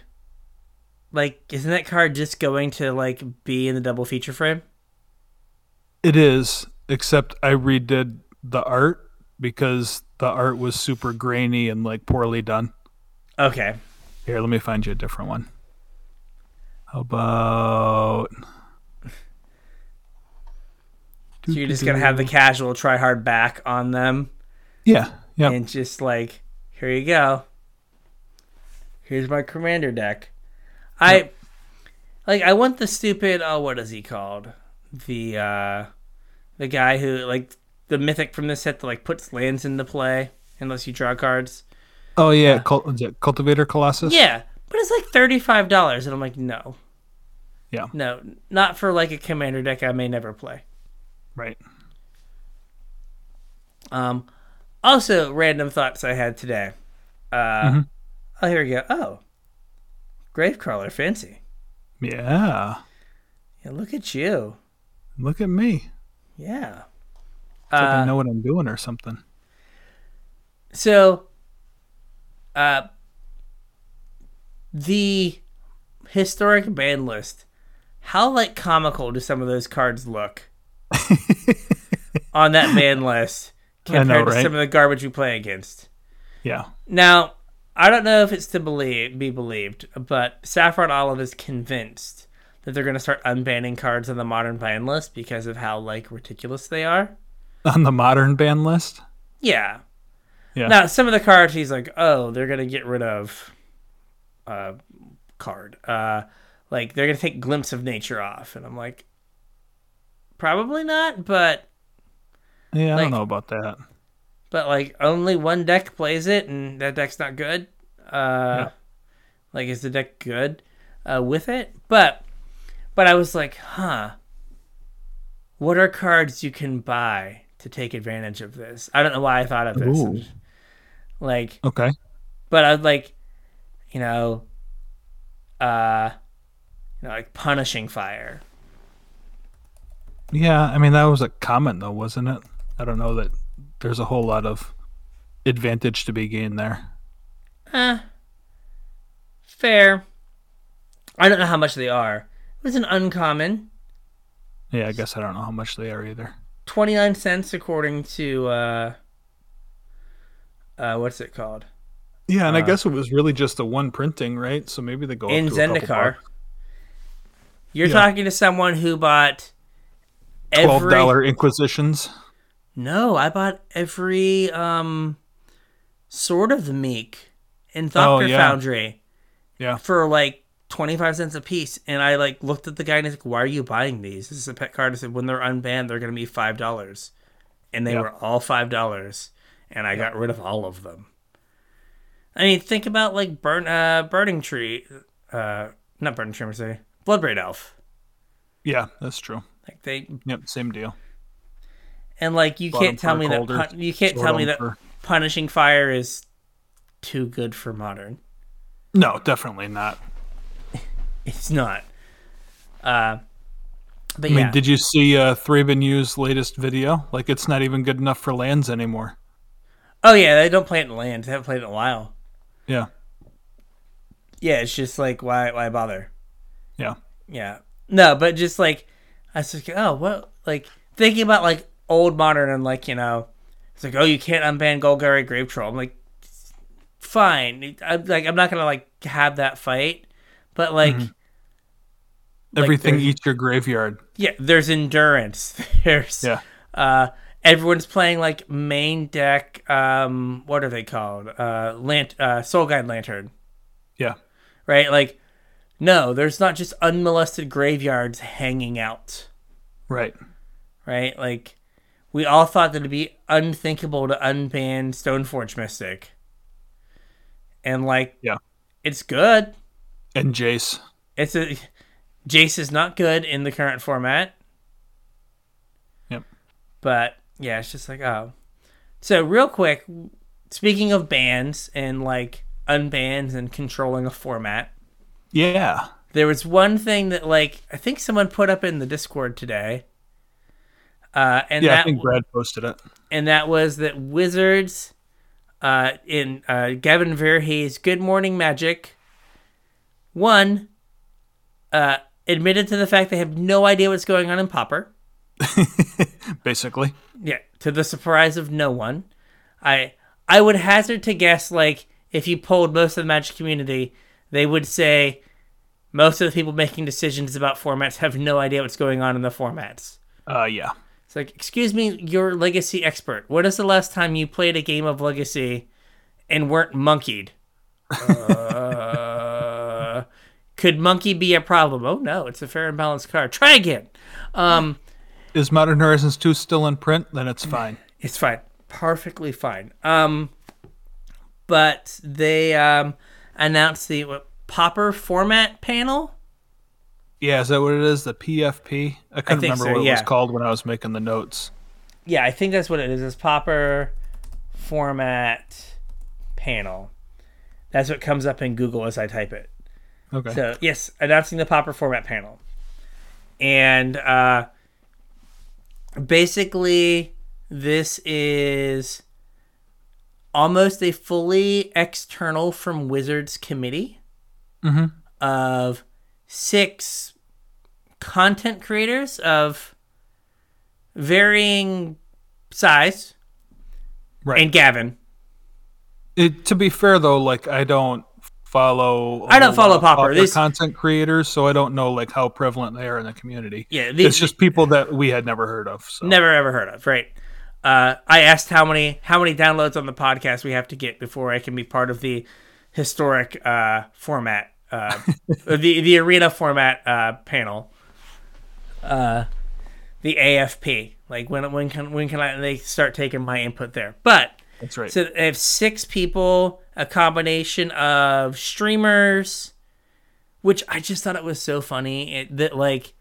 like isn't that card just going to like be in the double feature frame? It is, except I redid the art because the art was super grainy and like poorly done. Okay. Here, let me find you a different one. How about So you're just gonna have the casual try hard back on them Yeah, yeah. and just like, here you go. Here's my commander deck. I like I want the stupid oh what is he called? The uh the guy who like the mythic from this set that like puts lands into play unless you draw cards. Oh yeah, Cult- is it Cultivator Colossus. Yeah. But it's like thirty five dollars and I'm like, no. Yeah. No. Not for like a commander deck I may never play. Right. Um, also, random thoughts I had today. Uh, Mhm. Oh, here we go. Oh, Gravecrawler, fancy. Yeah. Yeah, look at you. Look at me. Yeah. It's like I Uh, know what I'm doing or something. so, uh, the historic ban list. How like comical do some of those cards look on that ban list I know, compared to some of the garbage we play against? Yeah. Now, I don't know if it's to believe be believed, but Saffron Olive is convinced that they're going to start unbanning cards on the modern ban list because of how like ridiculous they are. On the modern ban list. Yeah. Yeah. Now, some of the cards he's like, "Oh, they're going to get rid of uh card. Uh like they're going to take Glimpse of Nature off." And I'm like, "Probably not, but Yeah, I don't know about that. but like only one deck plays it and that deck's not good uh like is the deck good uh with it but but i was like huh what are cards you can buy to take advantage of this i don't know why i thought of this Ooh. Like Okay. but i was like you know uh you know like punishing fire Yeah, I mean that was a comment though, wasn't it? I don't know that there's a whole lot of advantage to be gained there. Eh. Fair. I don't know how much they are. It was an uncommon. Yeah, I guess I don't know how much they are either. 29 cents according to uh uh what's it called? Yeah, and I Uh, guess it was really just a one printing, right? So maybe they go In up to a couple Zendikar. You're Yeah. talking to someone who bought twelve dollar Inquisitions. No, I bought every um Sword of the Meek in Thopter Oh, yeah. Foundry Yeah. for like 25 cents a piece and I like looked at the guy and he's like, "Why are you buying these?" This is a pet card. I said, "When they're unbanned, they're going to be $5." And they Yeah. were all $5 and I got rid of all of them. I mean, think about like burn uh burning tree uh not burning tree, I'm sorry. Bloodbraid elf. Yeah, that's true. Like they Yep, same deal. and like you Bought 'em can't tell me a that pun- you can't tell me that for- punishing fire is too good for modern. No, definitely not. It's not. Uh, but I mean, yeah, did you see uh Thraben U's latest video? Like it's not even good enough for lands anymore. Oh yeah, they don't play it in land. They haven't played it in a while. Yeah. Yeah, it's just like why why bother? Yeah. Yeah, no, but just like I was like, oh, what? Like thinking about like old modern and like you know, it's like oh, you can't unban Golgari Grave Troll. I'm like, fine. I'm like I'm not gonna like have that fight, but like. Mhm. like, Everything eats your graveyard. Yeah, there's endurance. There's Yeah. uh everyone's playing like main deck um what are they called? Uh lant uh Soul Guide Lantern, Yeah. right? Like no, there's not just unmolested graveyards hanging out, Right. right? Like we all thought that it'd be unthinkable to unban Stoneforge Mystic. And like Yeah. it's good. And Jace. It's a Jace is not good in the current format. Yep. But yeah, it's just like oh. So real quick, speaking of bans and like unbans and controlling a format, Yeah. there was one thing that like I think someone put up in the Discord today. Uh, and yeah, that I think Brad posted it. and that was that Wizards uh, in uh, Gavin Verhey's Good Morning Magic, one uh, admitted to the fact they have no idea what's going on in Pauper. Basically. Yeah, to the surprise of no one. I I would hazard to guess like if you polled most of the Magic community, they would say most of the people making decisions about formats have no idea what's going on in the formats. Uh, yeah. It's like, excuse me, you're Legacy expert. When is the last time you played a game of Legacy and weren't monkeyed? uh, could monkey be a problem? Oh no, it's a fair and balanced card. Try again. Um, Is Modern Horizons 2 still in print? Then it's fine. it's fine, perfectly fine. Um, but they um announced the what, Pauper format panel. Yeah, is that what it is? The PFP? I couldn't think remember so, what it was called when I was making the notes. Yeah, I think that's what it is. It's Pauper format panel. That's what comes up in Google as I type it. Okay. So yes, announcing the Pauper format panel, and uh, basically this is almost a fully external from Wizards committee Mhm. of six content creators of varying size, right. and Gavin. It, to be fair though, like I don't follow. I don't follow Pauper. This- content creators, so I don't know like how prevalent they are in the community. Yeah, these, it's just people that we had never heard of. So Never ever heard of, right? Uh, I asked how many how many downloads on the podcast we have to get before I can be part of the historic uh, format, uh, the the arena format uh, panel, uh, the AFP. Like when when can when can I they start taking my input there? But that's right. so they have six people, a combination of streamers, which I just thought it was so funny it, that like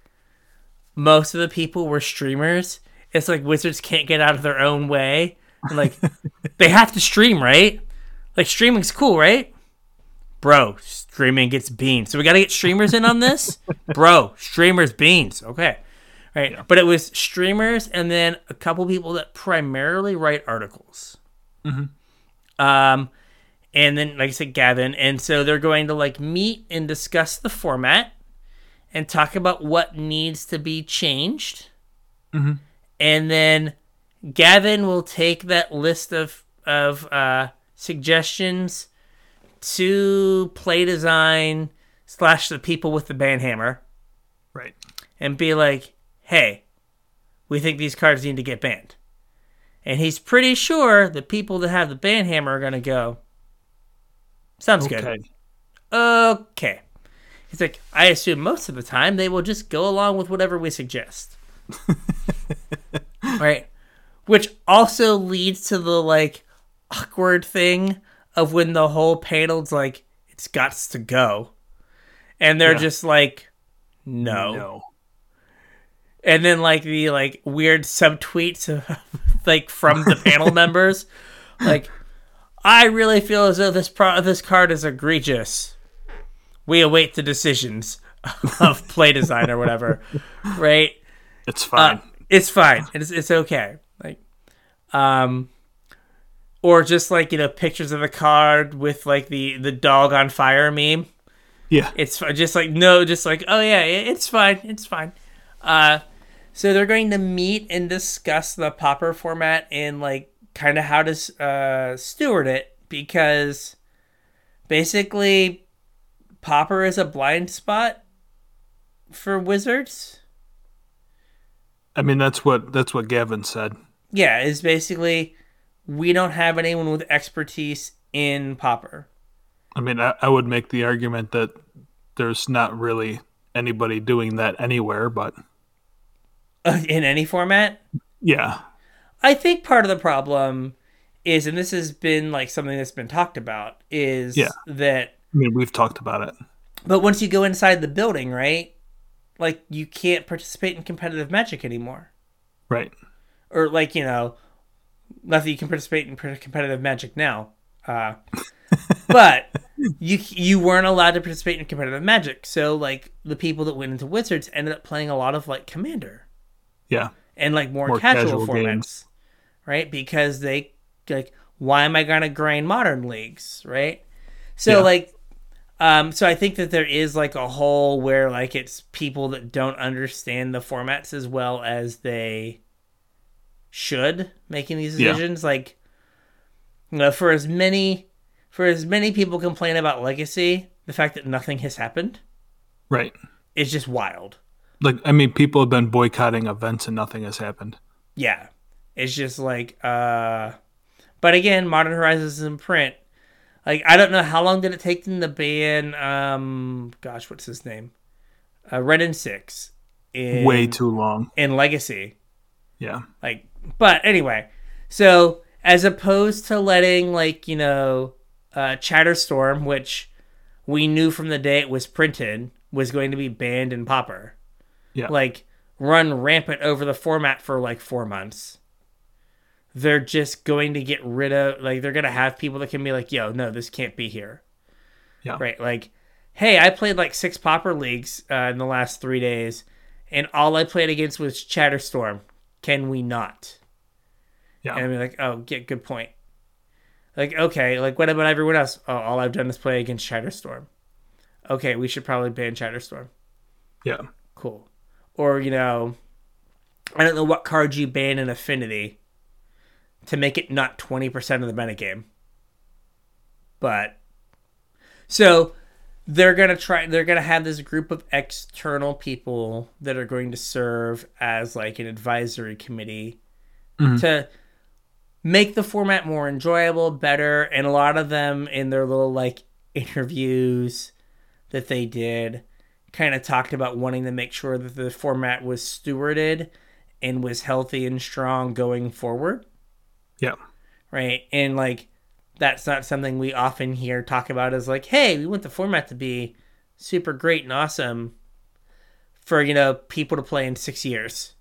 most of the people were streamers. It's like Wizards can't get out of their own way. And, like they have to stream, right? Like streaming's cool, right? Bro, streaming gets beans. So we got to get streamers in on this? Bro, streamers beans. Okay. Right. But it was streamers and then a couple people that primarily write articles. Um, and then, like I said, Gavin. And so they're going to like meet and discuss the format and talk about what needs to be changed. And then Gavin will take that list of of uh, suggestions to play design slash the people with the banhammer right. and be like, "Hey, we think these cards need to get banned." And he's pretty sure the people that have the banhammer are gonna go. Sounds good. Okay. Okay. He's like, I assume most of the time they will just go along with whatever we suggest. right? Which also leads to the like awkward thing of when the whole panel's like, it's got to go. And they're Yeah. just like, no. No. And then like the like weird subtweets of, like from the panel members. Like, I really feel as though this pro- this card is egregious. We await the decisions of play design or whatever, right? It's fine. Uh, it's fine. It's it's okay. Like, um, or just like you know pictures of the card with like the the dog on fire meme. yeah. It's just like no, just like oh yeah, it's fine, it's fine. Uh, so they're going to meet and discuss the pauper format in like kind of how to uh, steward it because basically pauper is a blind spot for wizards. I mean, that's what that's what Gavin said. Yeah, is basically we don't have anyone with expertise in pauper. I mean, I, I would make the argument that there's not really anybody doing that anywhere, but Uh, in any format. yeah, I think part of the problem is, and this has been like something that's been talked about, is Yeah. that, I mean, we've talked about it. but once you go inside the building, right, like you can't participate in competitive magic anymore. Right. Or, like, you know, not that you can participate in competitive magic now, uh, but you you weren't allowed to participate in competitive magic. So, like, the people that went into Wizards ended up playing a lot of, like, Commander. Yeah. and like more, More casual, casual formats, games. Right? Because they like why am I going to grind modern leagues, right? So Yeah. like um so I think that there is like a hole where like it's people that don't understand the formats as well as they should making these Yeah. decisions like you know for as many for as many people complain about legacy, the fact that nothing has happened Right. is just wild. Like I mean, people have been boycotting events and nothing has happened. Yeah. It's just like uh but again, Modern Horizons is in print. Like I don't know how long did it take them to ban um gosh, what's his name? Uh Red and Six in Way too long. in Legacy. Yeah. Like but anyway. So as opposed to letting like, you know, uh Chatterstorm, which we knew from the day it was printed, was going to be banned in Pauper. Yeah. Like run rampant over the format for like four months. They're just going to get rid of like they're gonna have people that can be like, yo, no, this can't be here. Yeah. Right. Like, hey, I played like six pauper leagues uh, in the last three days, and all I played against was Chatterstorm. Can we not? Yeah. And I'm like, oh, get good point. Like, okay, like what about everyone else? Oh, all I've done is play against Chatterstorm. Okay, we should probably ban Chatterstorm. Yeah. Cool. Or, you know, I don't know what cards you ban in Affinity to make it not 20% of the metagame. But so they're going to try they're going to have this group of external people that are going to serve as like an advisory committee Mhm. to make the format more enjoyable, better, and a lot of them in their little like interviews that they did kind of talked about wanting to make sure that the format was stewarded and was healthy and strong going forward, Yeah. right? And like that's not something we often hear talk about as like, hey, we want the format to be super great and awesome for, you know, people to play in 6 years.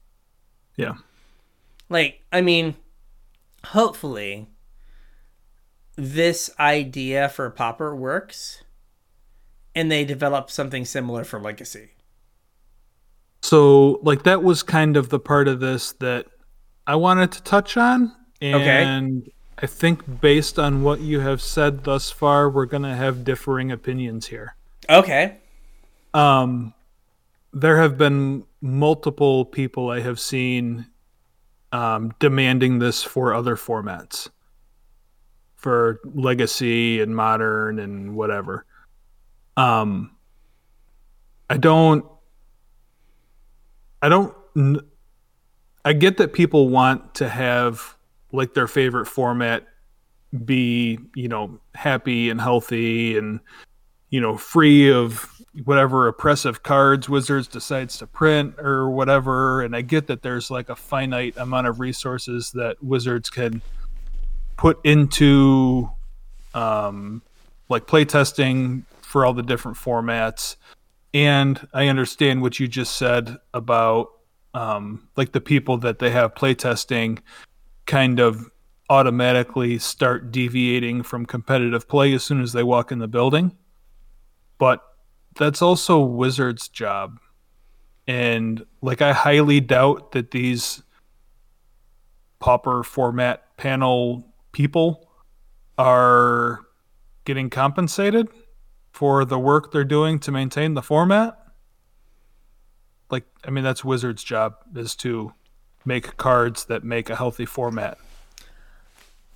Yeah. Like, I mean, hopefully this idea for Pauper works and they develop something similar for Legacy. So, like, that was kind of the part of this that I wanted to touch on. Okay. And I think based on what you have said thus far, we're going to have differing opinions here. Okay. Um, there have been multiple people I have seen um, demanding this for other formats, for legacy and modern and whatever. Um, I don't. I don't. I get that people want to have like their favorite format be, you know, happy and healthy and you know, free of whatever oppressive cards Wizards decides to print or whatever. And I get that there's like a finite amount of resources that Wizards can put into um, like playtesting for all the different formats. And I understand what you just said about um, like the people that they have playtesting kind of automatically start deviating from competitive play as soon as they walk in the building but that's also Wizards' job. And like I highly doubt that these pauper format panel people are getting compensated for the work they're doing to maintain the format. Like I mean that's Wizards' job is to make cards that make a healthy format.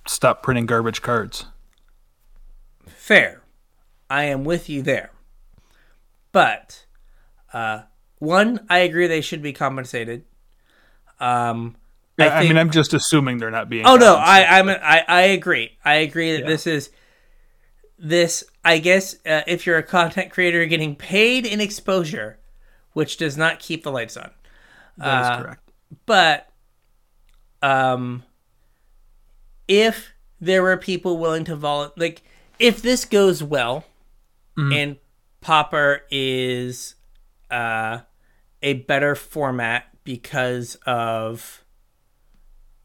Stop printing garbage cards. Fair. I am with you there. But uh one, I agree they should be compensated. Um I, I I mean I'm just assuming they're not being Oh no. I I'm I I agree. I agree that Yeah. this is this I guess uh, if you're a content creator getting paid in exposure, which does not keep the lights on. that is uh, correct. But um if there were people willing to vol like if this goes well Mhm. and Pauper is uh a better format because of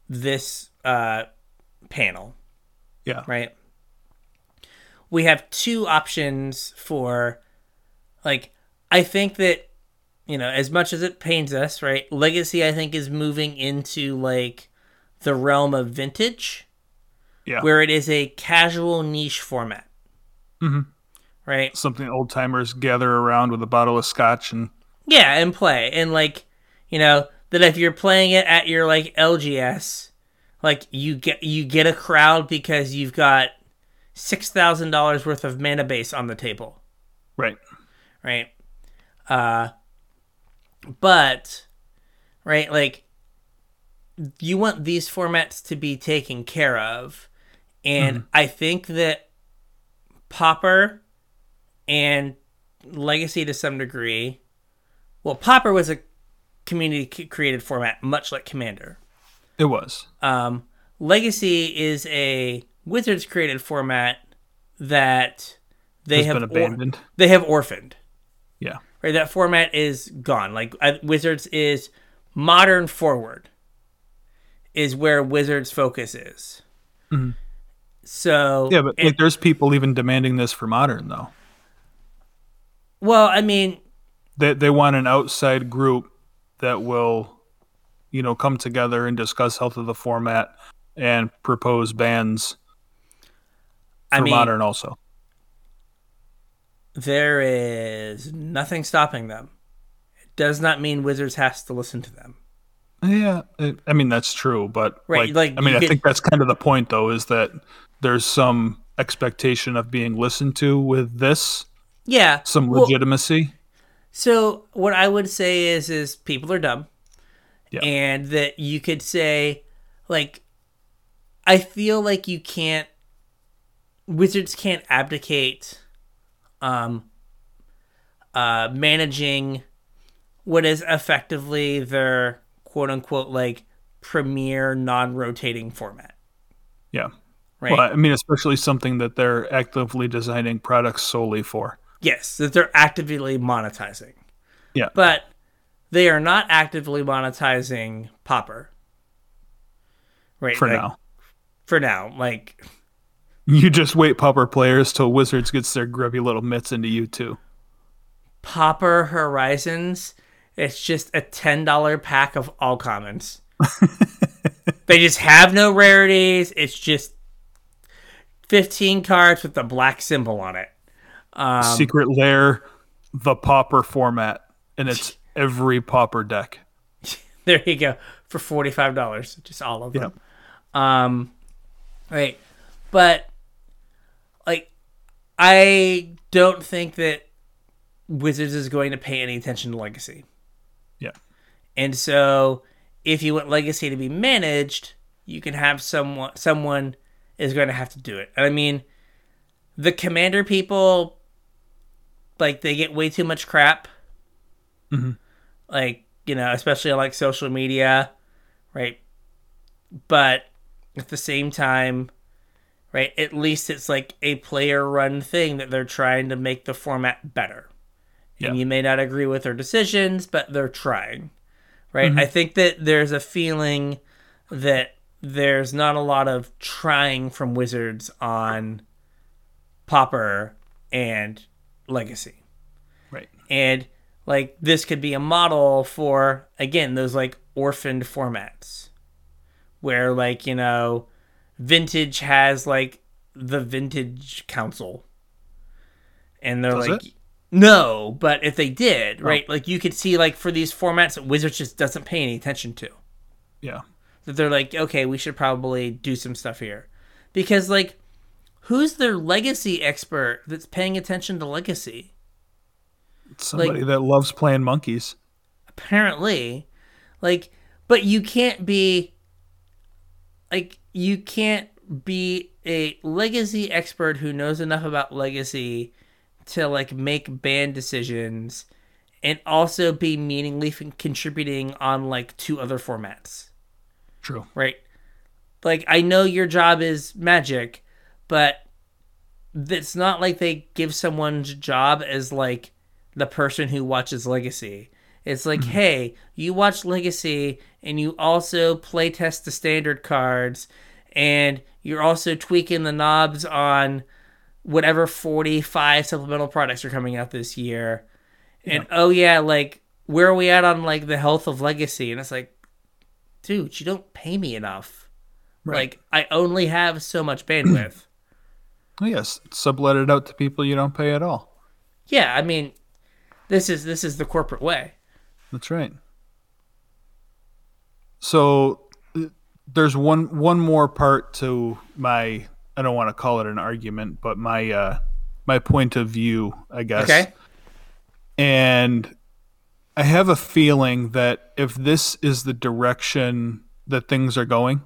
this uh panel, Yeah. right? We have two options for like I think that you know, as much as it pains us, right? Legacy I think is moving into like the realm of vintage. Yeah. where it is a casual niche format. Mhm. Right? Something old timers gather around with a bottle of scotch and Yeah, and play. And like, you know, that if you're playing it at your like LGS, like you get you get a crowd because you've got six thousand dollars worth of mana base on the table. right. right? Uh, but right, like you want these formats to be taken care of, and I think that Pauper and Legacy to some degree. Well, Pauper was a community created format, much like Commander. It was. Um, Legacy is a Wizards created format that they Has have been or- abandoned. they have orphaned yeah. Right that format is gone like wizards is modern forward is where wizards focus is so Mm-hmm. Yeah, but and- like, there's people even demanding this for modern though. well i mean They they want an outside group that will, you know, come together and discuss health of the format and propose bans for i mean modern also. There is nothing stopping them it does not mean wizards has to listen to them Yeah, I I mean that's true, but Right, like, like, I mean, I think that's kind of the point, though, is that there's some expectation of being listened to with this, yeah some well, legitimacy. So what I would say is is people are dumb. Yeah. And that you could say like I feel like you can't wizards can't abdicate um uh managing what is effectively their quote unquote like premier non-rotating format. Yeah. Right? Well, I mean, especially something that they're actively designing products solely for. Yes, that they're actively monetizing. Yeah. But they are not actively monetizing Pauper. Right. For like- now, For now. Like you just wait, Pauper players, till Wizards gets their grubby little mitts into you too. Pauper Horizons, it's just a ten dollar pack of all commons. they just have no rarities. It's just fifteen cards with the black symbol on it. Um, Secret Lair, the Pauper format, and it's every Pauper deck. There you go for forty five dollars, just all of them. Um, right, but I don't think that Wizards is going to pay any attention to Legacy, Yeah. and so if you want Legacy to be managed, you can have someone someone is going to have to do it. And I mean, the Commander people, like they get way too much crap. Mm-hmm. Like you know, especially on like social media, right? But at the same time, right? At least it's like a player run thing that they're trying to make the format better. Yeah. And you may not agree with their decisions, but they're trying. Right? Mm-hmm. I think that there's a feeling that there's not a lot of trying from Wizards on Pauper and Legacy. Right. And like this could be a model for again those like orphaned formats where like, you know, vintage has like the vintage council. And they're Does like it? no, but if they did, oh. right? Like you could see like for these formats that Wizards just doesn't pay any attention to Yeah. that they're like, okay, we should probably do some stuff here. Because, like, who's their legacy expert that's paying attention to legacy? Somebody that loves playing monkeys. Apparently. Like, but you can't be, like, you can't be a legacy expert who knows enough about legacy to, like, make band decisions and also be meaningfully contributing on, like, two other formats. True. right? Like I know your job is magic, but it's not like they give someone's job as like the person who watches Legacy. It's like, mm-hmm. hey, you watch Legacy and you also play test the standard cards and you're also tweaking the knobs on whatever 45 supplemental products are coming out this year. And oh yeah, like where are we at on like the health of Legacy? And it's like dude, you don't pay me enough. Like I only have so much bandwidth. Oh, yes, sublet it out to people you don't pay at all. yeah, I mean, this is this is the corporate way. That's right. So there's one one more part to my I don't want to call it an argument, but my uh my point of view, I guess. Okay. And I have a feeling that if this is the direction that things are going,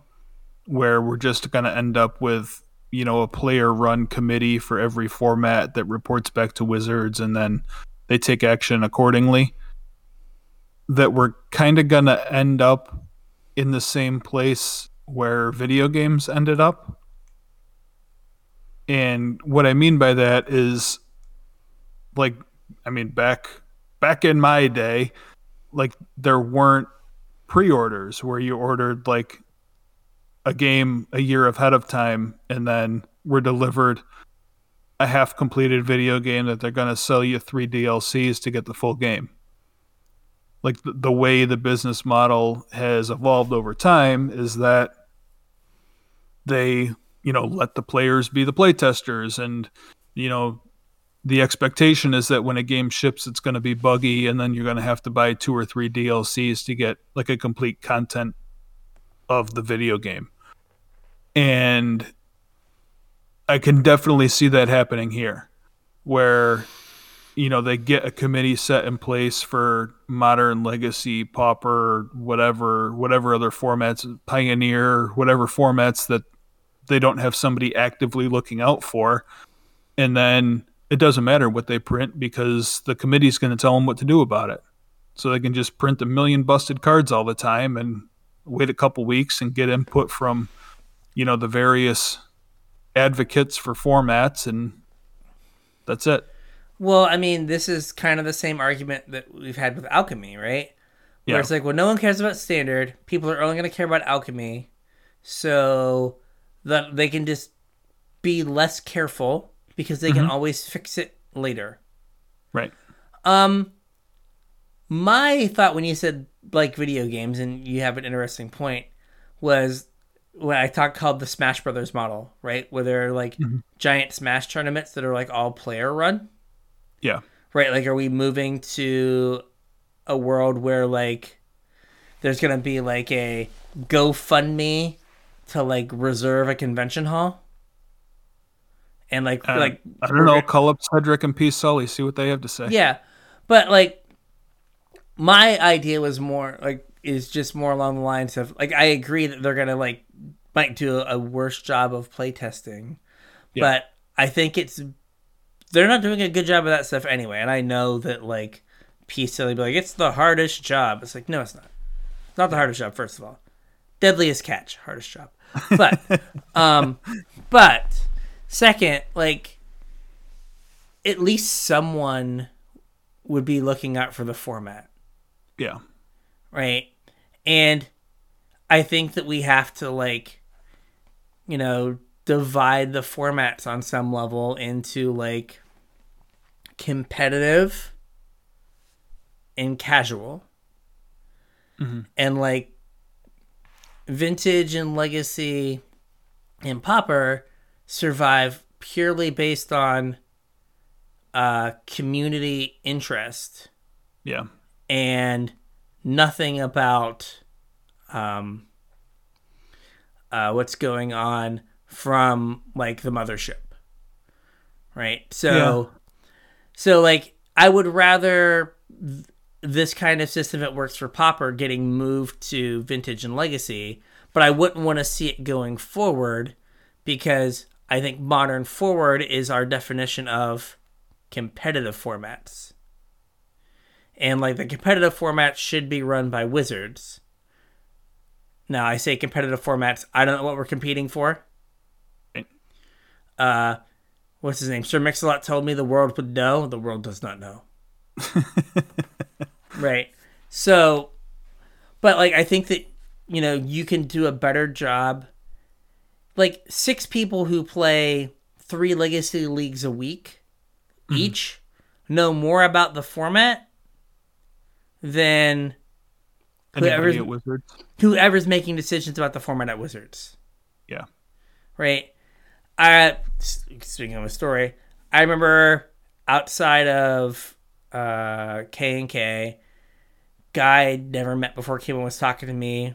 where we're just going to end up with, you know, a player run committee for every format that reports back to Wizards and then they take action accordingly, that we're kind of going to end up in the same place where video games ended up. And what I mean by that is like I mean back back in my day, like there weren't pre-orders where you ordered like a game a year ahead of time and then were delivered a half completed video game that they're going to sell you three DLCs to get the full game. Like the, the way the business model has evolved over time is that they, you know, let the players be the playtesters and you know the expectation is that when a game ships it's going to be buggy and then you're going to have to buy two or three DLCs to get like a complete content of the video game. And I can definitely see that happening here where you know they get a committee set in place for modern legacy pauper whatever whatever other formats pioneer whatever formats that they don't have somebody actively looking out for and then it doesn't matter what they print because the committee's going to tell them what to do about it. So they can just print a million busted cards all the time and wait a couple weeks and get input from, you know, the various advocates for formats and that's it. Well, I mean, this is kind of the same argument that we've had with alchemy, right? Where Yeah. it's like, well, no one cares about standard. People are only going to care about alchemy, so that they can just be less careful because they can always fix it later. Right. Um, my thought when you said like video games, and you have an interesting point, was what I talked called the Smash Brothers model, right? Where there are like giant Smash tournaments that are like all player run, Yeah. right? Like, are we moving to a world where like there's gonna be like a GoFundMe to like reserve a convention hall? And like, Uh, like I don't know. Call up Cedric and P. Sully, see what they have to say. Yeah, but like my idea was more like is just more along the lines of like I agree that they're gonna like might do a, worse job of playtesting, Yeah. but I think it's they're not doing a good job of that stuff anyway. And I know that like P. Sully be like it's the hardest job. It's like no, it's not. It's not the hardest job. First of all, deadliest catch, hardest job. But um, but second, like at least someone would be looking out for the format, Yeah. right? And I think that we have to like, you know, divide the formats on some level into like competitive and casual. And like vintage and legacy and pauper survive purely based on uh, community interest Yeah. and nothing about um, uh, what's going on from like the mothership right? So so like i would rather th- this kind of system that works for pauper getting moved to vintage and legacy but i wouldn't want to see it going forward because i think modern forward is our definition of competitive formats. And like the competitive formats should be run by wizards. Now i say competitive formats i don't know what we're competing for. Uh what's his name? Sir mix-a-lot told me the world would know. The world does not know. Right. So but like i think that you know you can do a better job. Like six people who play three legacy leagues a week each know more about the format than Whoever's- whoever's making decisions about the format at Wizards. Yeah. Right? I speaking of a story, I remember outside of uh, K and K, guy I'd never met before came and was talking to me.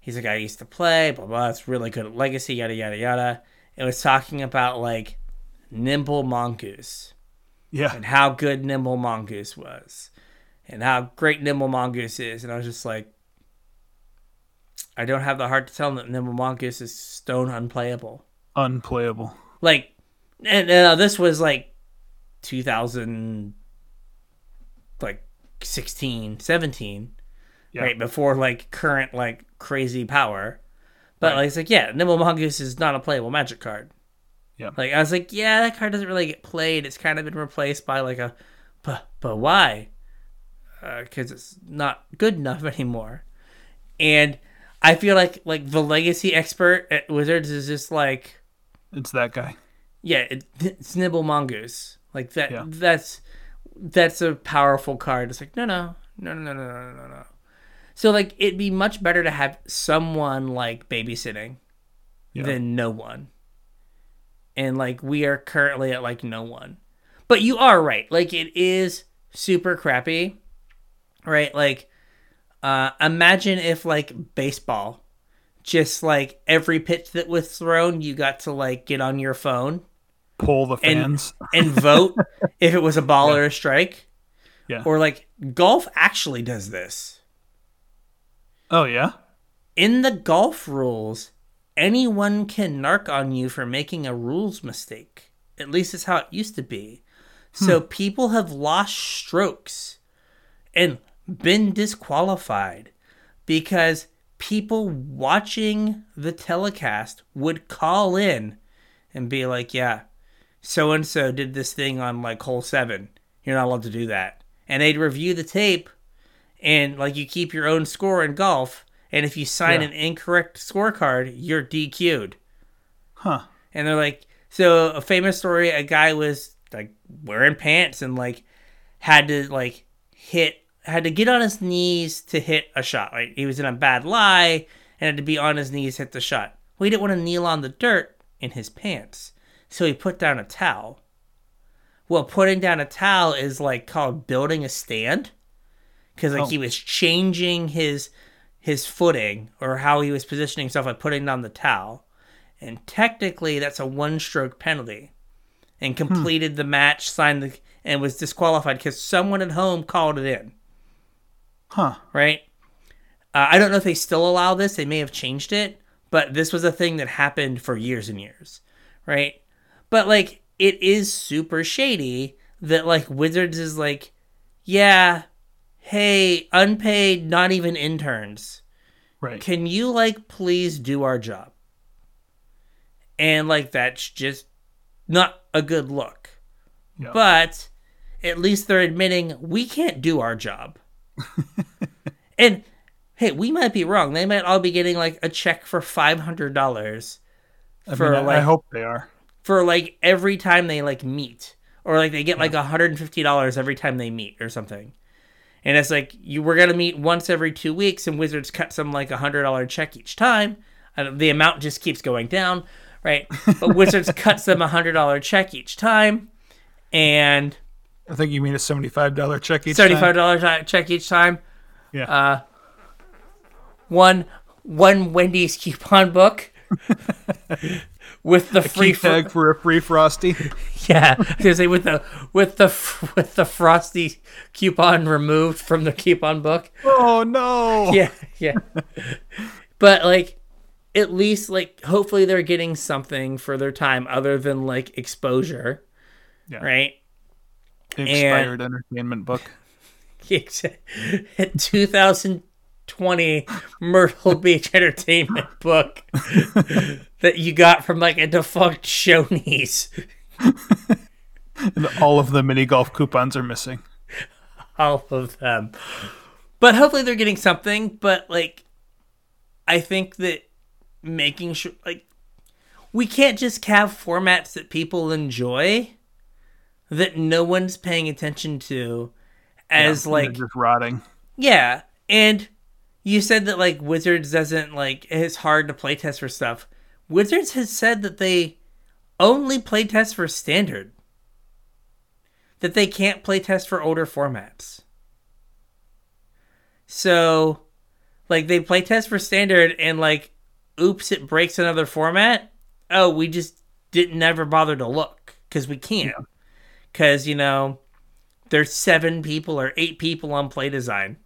He's a guy I used to play, blah blah. It's really good at Legacy, yada yada yada. It was talking about like Nimble Mongoose Yeah. and how good Nimble Mongoose was, and how great Nimble Mongoose is. And I was just like, I don't have the heart to tell him that Nimble Mongoose is stone unplayable. Unplayable. Like, and uh, this was like 2000, like 16, 17, Yeah. right before like current like crazy power. But Right. like, it's like, yeah, Nimble Mongoose is not a playable magic card. Yeah. Like, I was like, yeah, that card doesn't really get played. It's kind of been replaced by like a, but but why? Because it's not good enough anymore. And I feel like like the legacy expert at Wizards is just like, it's that guy. Yeah, it, it's Nimble Mongoose. Like that. Yeah. That's that's a powerful card. It's like no, no, no, no, no, no, no, no. So like it'd be much better to have someone like babysitting yeah. than no one. And like we are currently at like no one. But you are right. Like it is super crappy. Right? Like uh imagine if like baseball just like every pitch that was thrown you got to like get on your phone Pull the And- fans. and vote if it was a ball or a strike. Yeah. Or like golf actually does this. Oh yeah. In the golf rules, anyone can narc on you for making a rules mistake. At least it's how it used to be. Hmm. So people have lost strokes and been disqualified because people watching the telecast would call in and be like, yeah, so and so did this thing on like hole seven. You're not allowed to do that. And they'd review the tape and like you keep your own score in golf. And if you sign Yeah. an incorrect scorecard, you're DQ'd. Huh. And they're like, so a famous story, a guy was like wearing pants and like had to like hit, had to get on his knees to hit a shot. Right? He was in a bad lie and had to be on his knees hit the shot. Well, he didn't want to kneel on the dirt in his pants, so he put down a towel. Well, putting down a towel is like called building a stand, because like Oh. he was changing his his footing or how he was positioning himself by putting down the towel and technically that's a one stroke penalty and hmm. completed the match signed the and was disqualified because someone at home called it in Huh. right? Uh, i don't know if they still allow this. They may have changed it but this was a thing that happened for years and years right? But like it is super shady that like wizards is like yeah hey unpaid not even interns. Right. can you like please do our job? And like that's just not a good look. Yeah. but at least they're admitting we can't do our job and hey we might be wrong. They might all be getting like a check for $500 I for mean, I- I hope they are. for like every time they like meet. Or like they get like $150 every time they meet or something. And it's like you we're gonna meet once every two weeks and wizards cut some like a hundred dollar check each time and the amount just keeps going down right? But wizards cuts them a hundred dollar check each time and I think you mean a seventy-five dollar check each seventy-five dollar check each time Yeah. uh one one wendy's coupon book with the free tag for a free frosty. Yeah, I was with the with the with the frosty coupon removed from the coupon book. oh no. Yeah, yeah. but like, at least like hopefully they're getting something for their time other than like exposure, Yeah. right? Expired entertainment book. At 2020 Myrtle Beach Entertainment book that you got from like a defunct Shoney's. And all of the mini golf coupons are missing. all of them. But hopefully they're getting something. But like, I think that making sure like we can't just have formats that people enjoy that no one's paying attention to as They're like just rotting. yeah and you said that like wizards doesn't like it's hard to playtest for stuff Wizards has said that they only play test for standard. That they can't play test for older formats. So, like, they play test for standard and, like, oops, it breaks another format. Oh, we just didn't never bother to look because we can't. Because, you know, there's seven people or eight people on play design.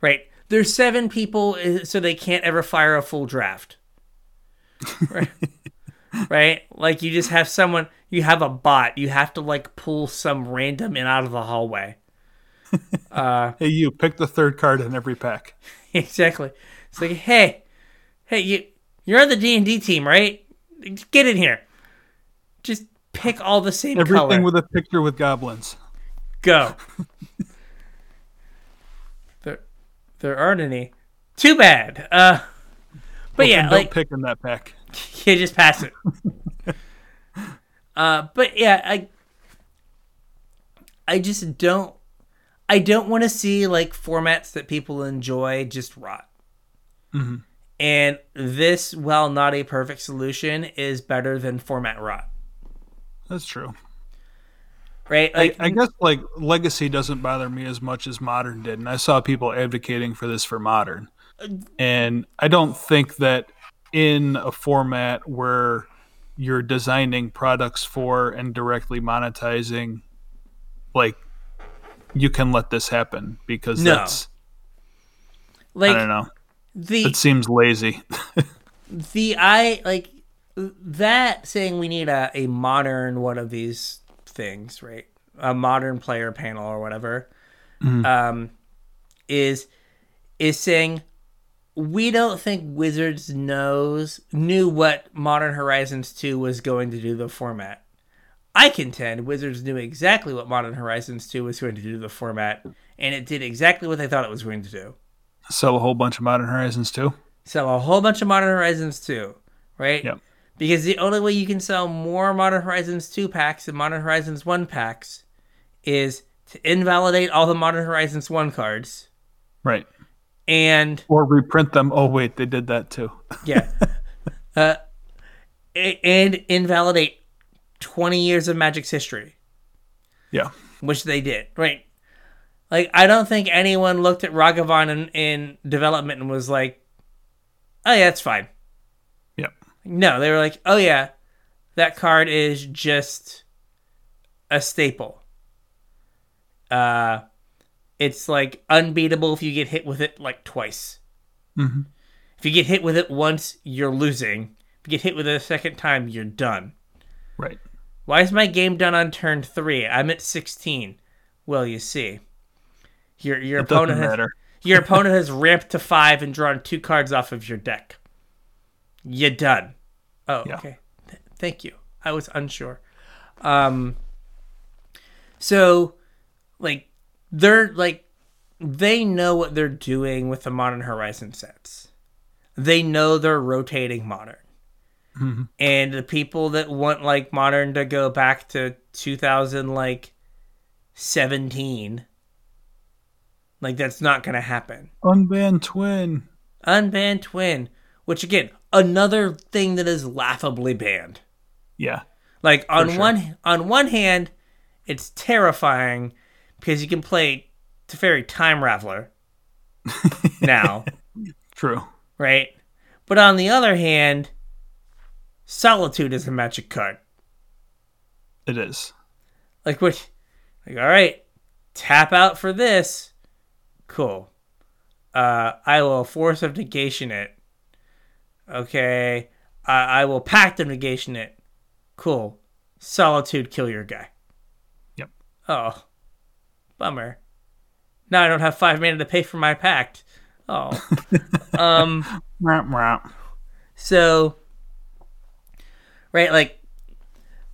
Right? There's seven people, uh, so they can't ever fire a full draft. right? right? Like you just have someone, you have a bot. You have to like pull some random in out of the hallway. Uh, hey, you pick the third card in every pack. exactly. It's like, hey, hey, you, you're on the D and D team, right? Get in here. Just pick all the same Everything color. with a picture with goblins. Go. there, there aren't any. Too bad. Uh, but Well, yeah, like pick in that pack. yeah, just pass it. uh, but yeah, I, I just don't, I don't want to see like formats that people enjoy just rot. And this, while not a perfect solution, is better than format rot, That's true. right? I, I guess like legacy doesn't bother me as much as modern did, and I saw people advocating for this for modern, and I don't think that in a format where you're designing products for and directly monetizing, like you can let this happen because No. that's like I don't know. the It seems lazy. the I like that saying we need a, a modern one of these things, right? A modern player panel or whatever. Um is is saying we don't think Wizards knows knew what Modern Horizons 2 was going to do the format. I contend Wizards knew exactly what Modern Horizons 2 was going to do to the format, and it did exactly what they thought it was going to do. Sell a whole bunch of Modern Horizons two. sell a whole bunch of Modern Horizons 2, right? Yep. Because the only way you can sell more Modern Horizons 2 packs than Modern Horizons 1 packs is to invalidate all the Modern Horizons 1 cards Right. and Or reprint them. Oh wait, they did that too. yeah. uh and invalidate 20 years of Magic's history, Yeah. which they did, right? Like I don't think anyone looked at Ragavan in, in development and was like, "Oh yeah, that's fine." No, they were like, "Oh yeah, that card is just a staple." Uh, it's like unbeatable if you get hit with it like twice. hmm If you get hit with it once, you're losing. If you get hit with it a second time, you're done. Right. Why is my game done on turn three? I'm at 16. Well, you see, your your It opponent has, your opponent has ramped to five and drawn two cards off of your deck. You're done. Oh, Yeah. okay. Th- thank you. I was unsure. Um. So, like, they're like, they know what they're doing with the Modern Horizon sets. They know they're rotating Modern. And the people that want like Modern to go back to 2000 like 17 like that's not going to happen. Unbanned twin. Unbanned Twin, which again, another thing that is laughably banned. Yeah. Like on sure. one on one hand, it's terrifying because you can play Teferi Time Raveler now, True. right? But on the other hand, Solitude is a magic card. It is. Like what? Like all right, tap out for this. Cool. Uh, I will force of negation it. Okay. I I will pact of negation it. Cool. Solitude, kill your guy. Yep. Oh, bummer. Now I don't have five mana to pay for my pact. Oh. um. So, right, like,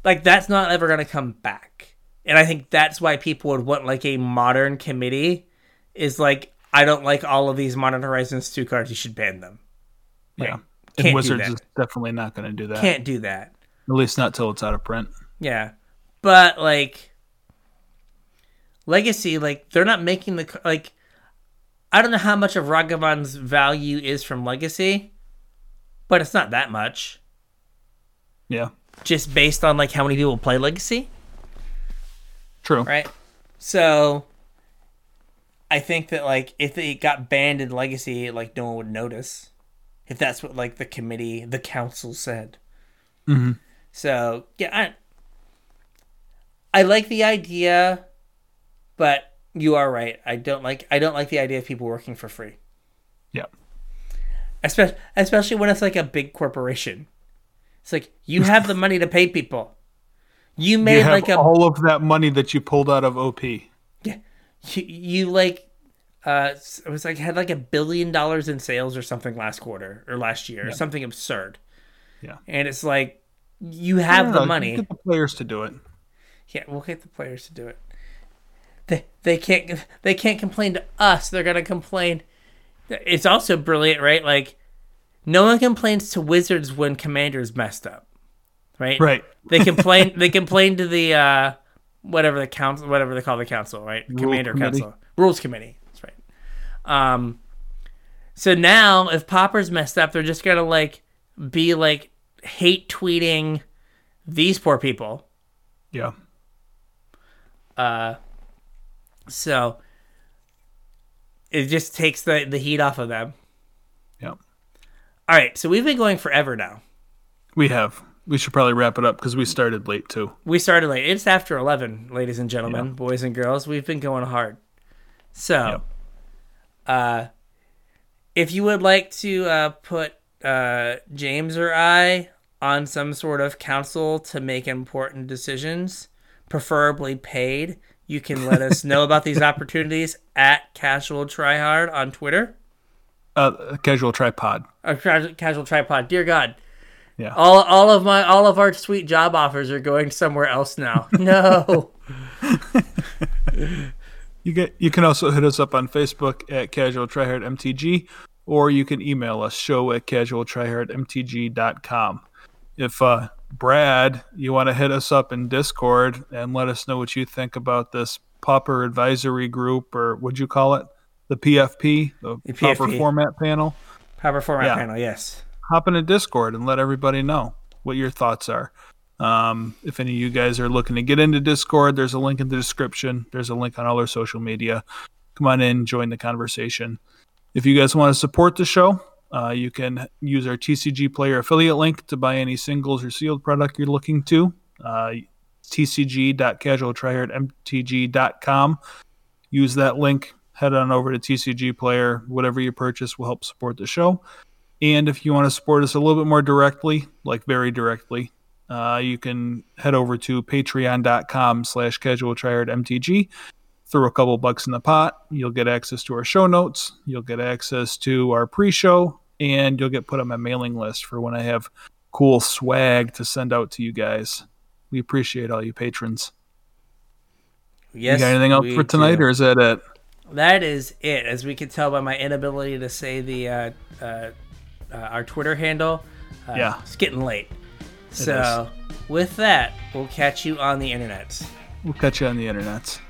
like that's not ever gonna come back, and I think that's why people would want like a modern committee. Is like, I don't like all of these Modern Horizons two cards. You should ban them. Yeah. And Wizards is definitely not going to do that. Can't do that. At least not till it's out of print. Yeah, but like, Legacy, like they're not making the like. I don't know how much of Ragavan's value is from Legacy, but it's not that much. Yeah. just based on like how many people play Legacy, True. right? So I think that like if it got banned in Legacy, like no one would notice. If that's what like the committee, the council said. Mhm. So yeah, I I like the idea, but you are right. I don't like I don't like the idea of people working for free. Yeah. Especially especially when it's like a big corporation. It's like you have the money to pay people. You made You like a all of that money that you pulled out of OP. Yeah, you, you like uh it was like had like a billion dollars in sales or something last quarter or last year or something absurd. Yeah. And it's like you have No, the money. Get the players to do it. Yeah, we'll get the players to do it. They they can't they can't complain to us. They're gonna complain. It's also brilliant, right? Like no one complains to Wizards when Commanders messed up, right? Right. They complain. they complain to the uh, whatever the council, whatever they call the council, right? Rule Commander committee. council, rules committee. Um, so now if Pauper's messed up, they're just gonna like be like hate tweeting these poor people. Yeah. Uh, so it just takes the the heat off of them. Yeah. All right, so we've been going forever now. We have. We should probably wrap it up because we started late too. We started late. It's after 11, ladies and gentlemen, boys and girls. We've been going hard. So, Yep. Uh, if you would like to uh, put uh, James or I on some sort of council to make important decisions, preferably paid, you can let us know about these opportunities at Casual Tryhard on Twitter. Uh, casual tripod. Casual Casual Tripod. Dear God. Yeah. All, all of my all of our sweet job offers are going somewhere else now. No. You get. You can also hit us up on Facebook at Casual Tryhard MTG, or you can email us show at casualtryhardmtg.com. If uh, Brad, you want to hit us up in Discord and let us know what you think about this Pauper Advisory Group, or would you call it the PFP, the, The Pauper PFP. Format Panel? Pauper format Yeah. panel, yes. hop in a Discord and let everybody know what your thoughts are. Um, if any of you guys are looking to get into Discord, there's a link in the description. There's a link on all our social media. Come on in, join the conversation. If you guys want to support the show, uh, you can use our TCG Player affiliate link to buy any singles or sealed product you're looking to. Uh, tcg.casualtryhardmtg.com. Use that link. Head on over to TCG Player. Whatever you purchase will help support the show. And if you want to support us a little bit more directly, like very directly, uh, you can head over to patreon.com slash casual mtg throw a couple bucks in the pot you'll get access to our show notes you'll get access to our pre-show and you'll get put on my mailing list for when i have cool swag to send out to you guys we appreciate all you patrons Yes. you got anything else for tonight do. or is that it That is it. As we can tell by my inability to say the uh, uh, uh, our Twitter handle, uh, Yeah. it's getting late. So, with that, we'll catch you on the internet. we'll catch you on the internets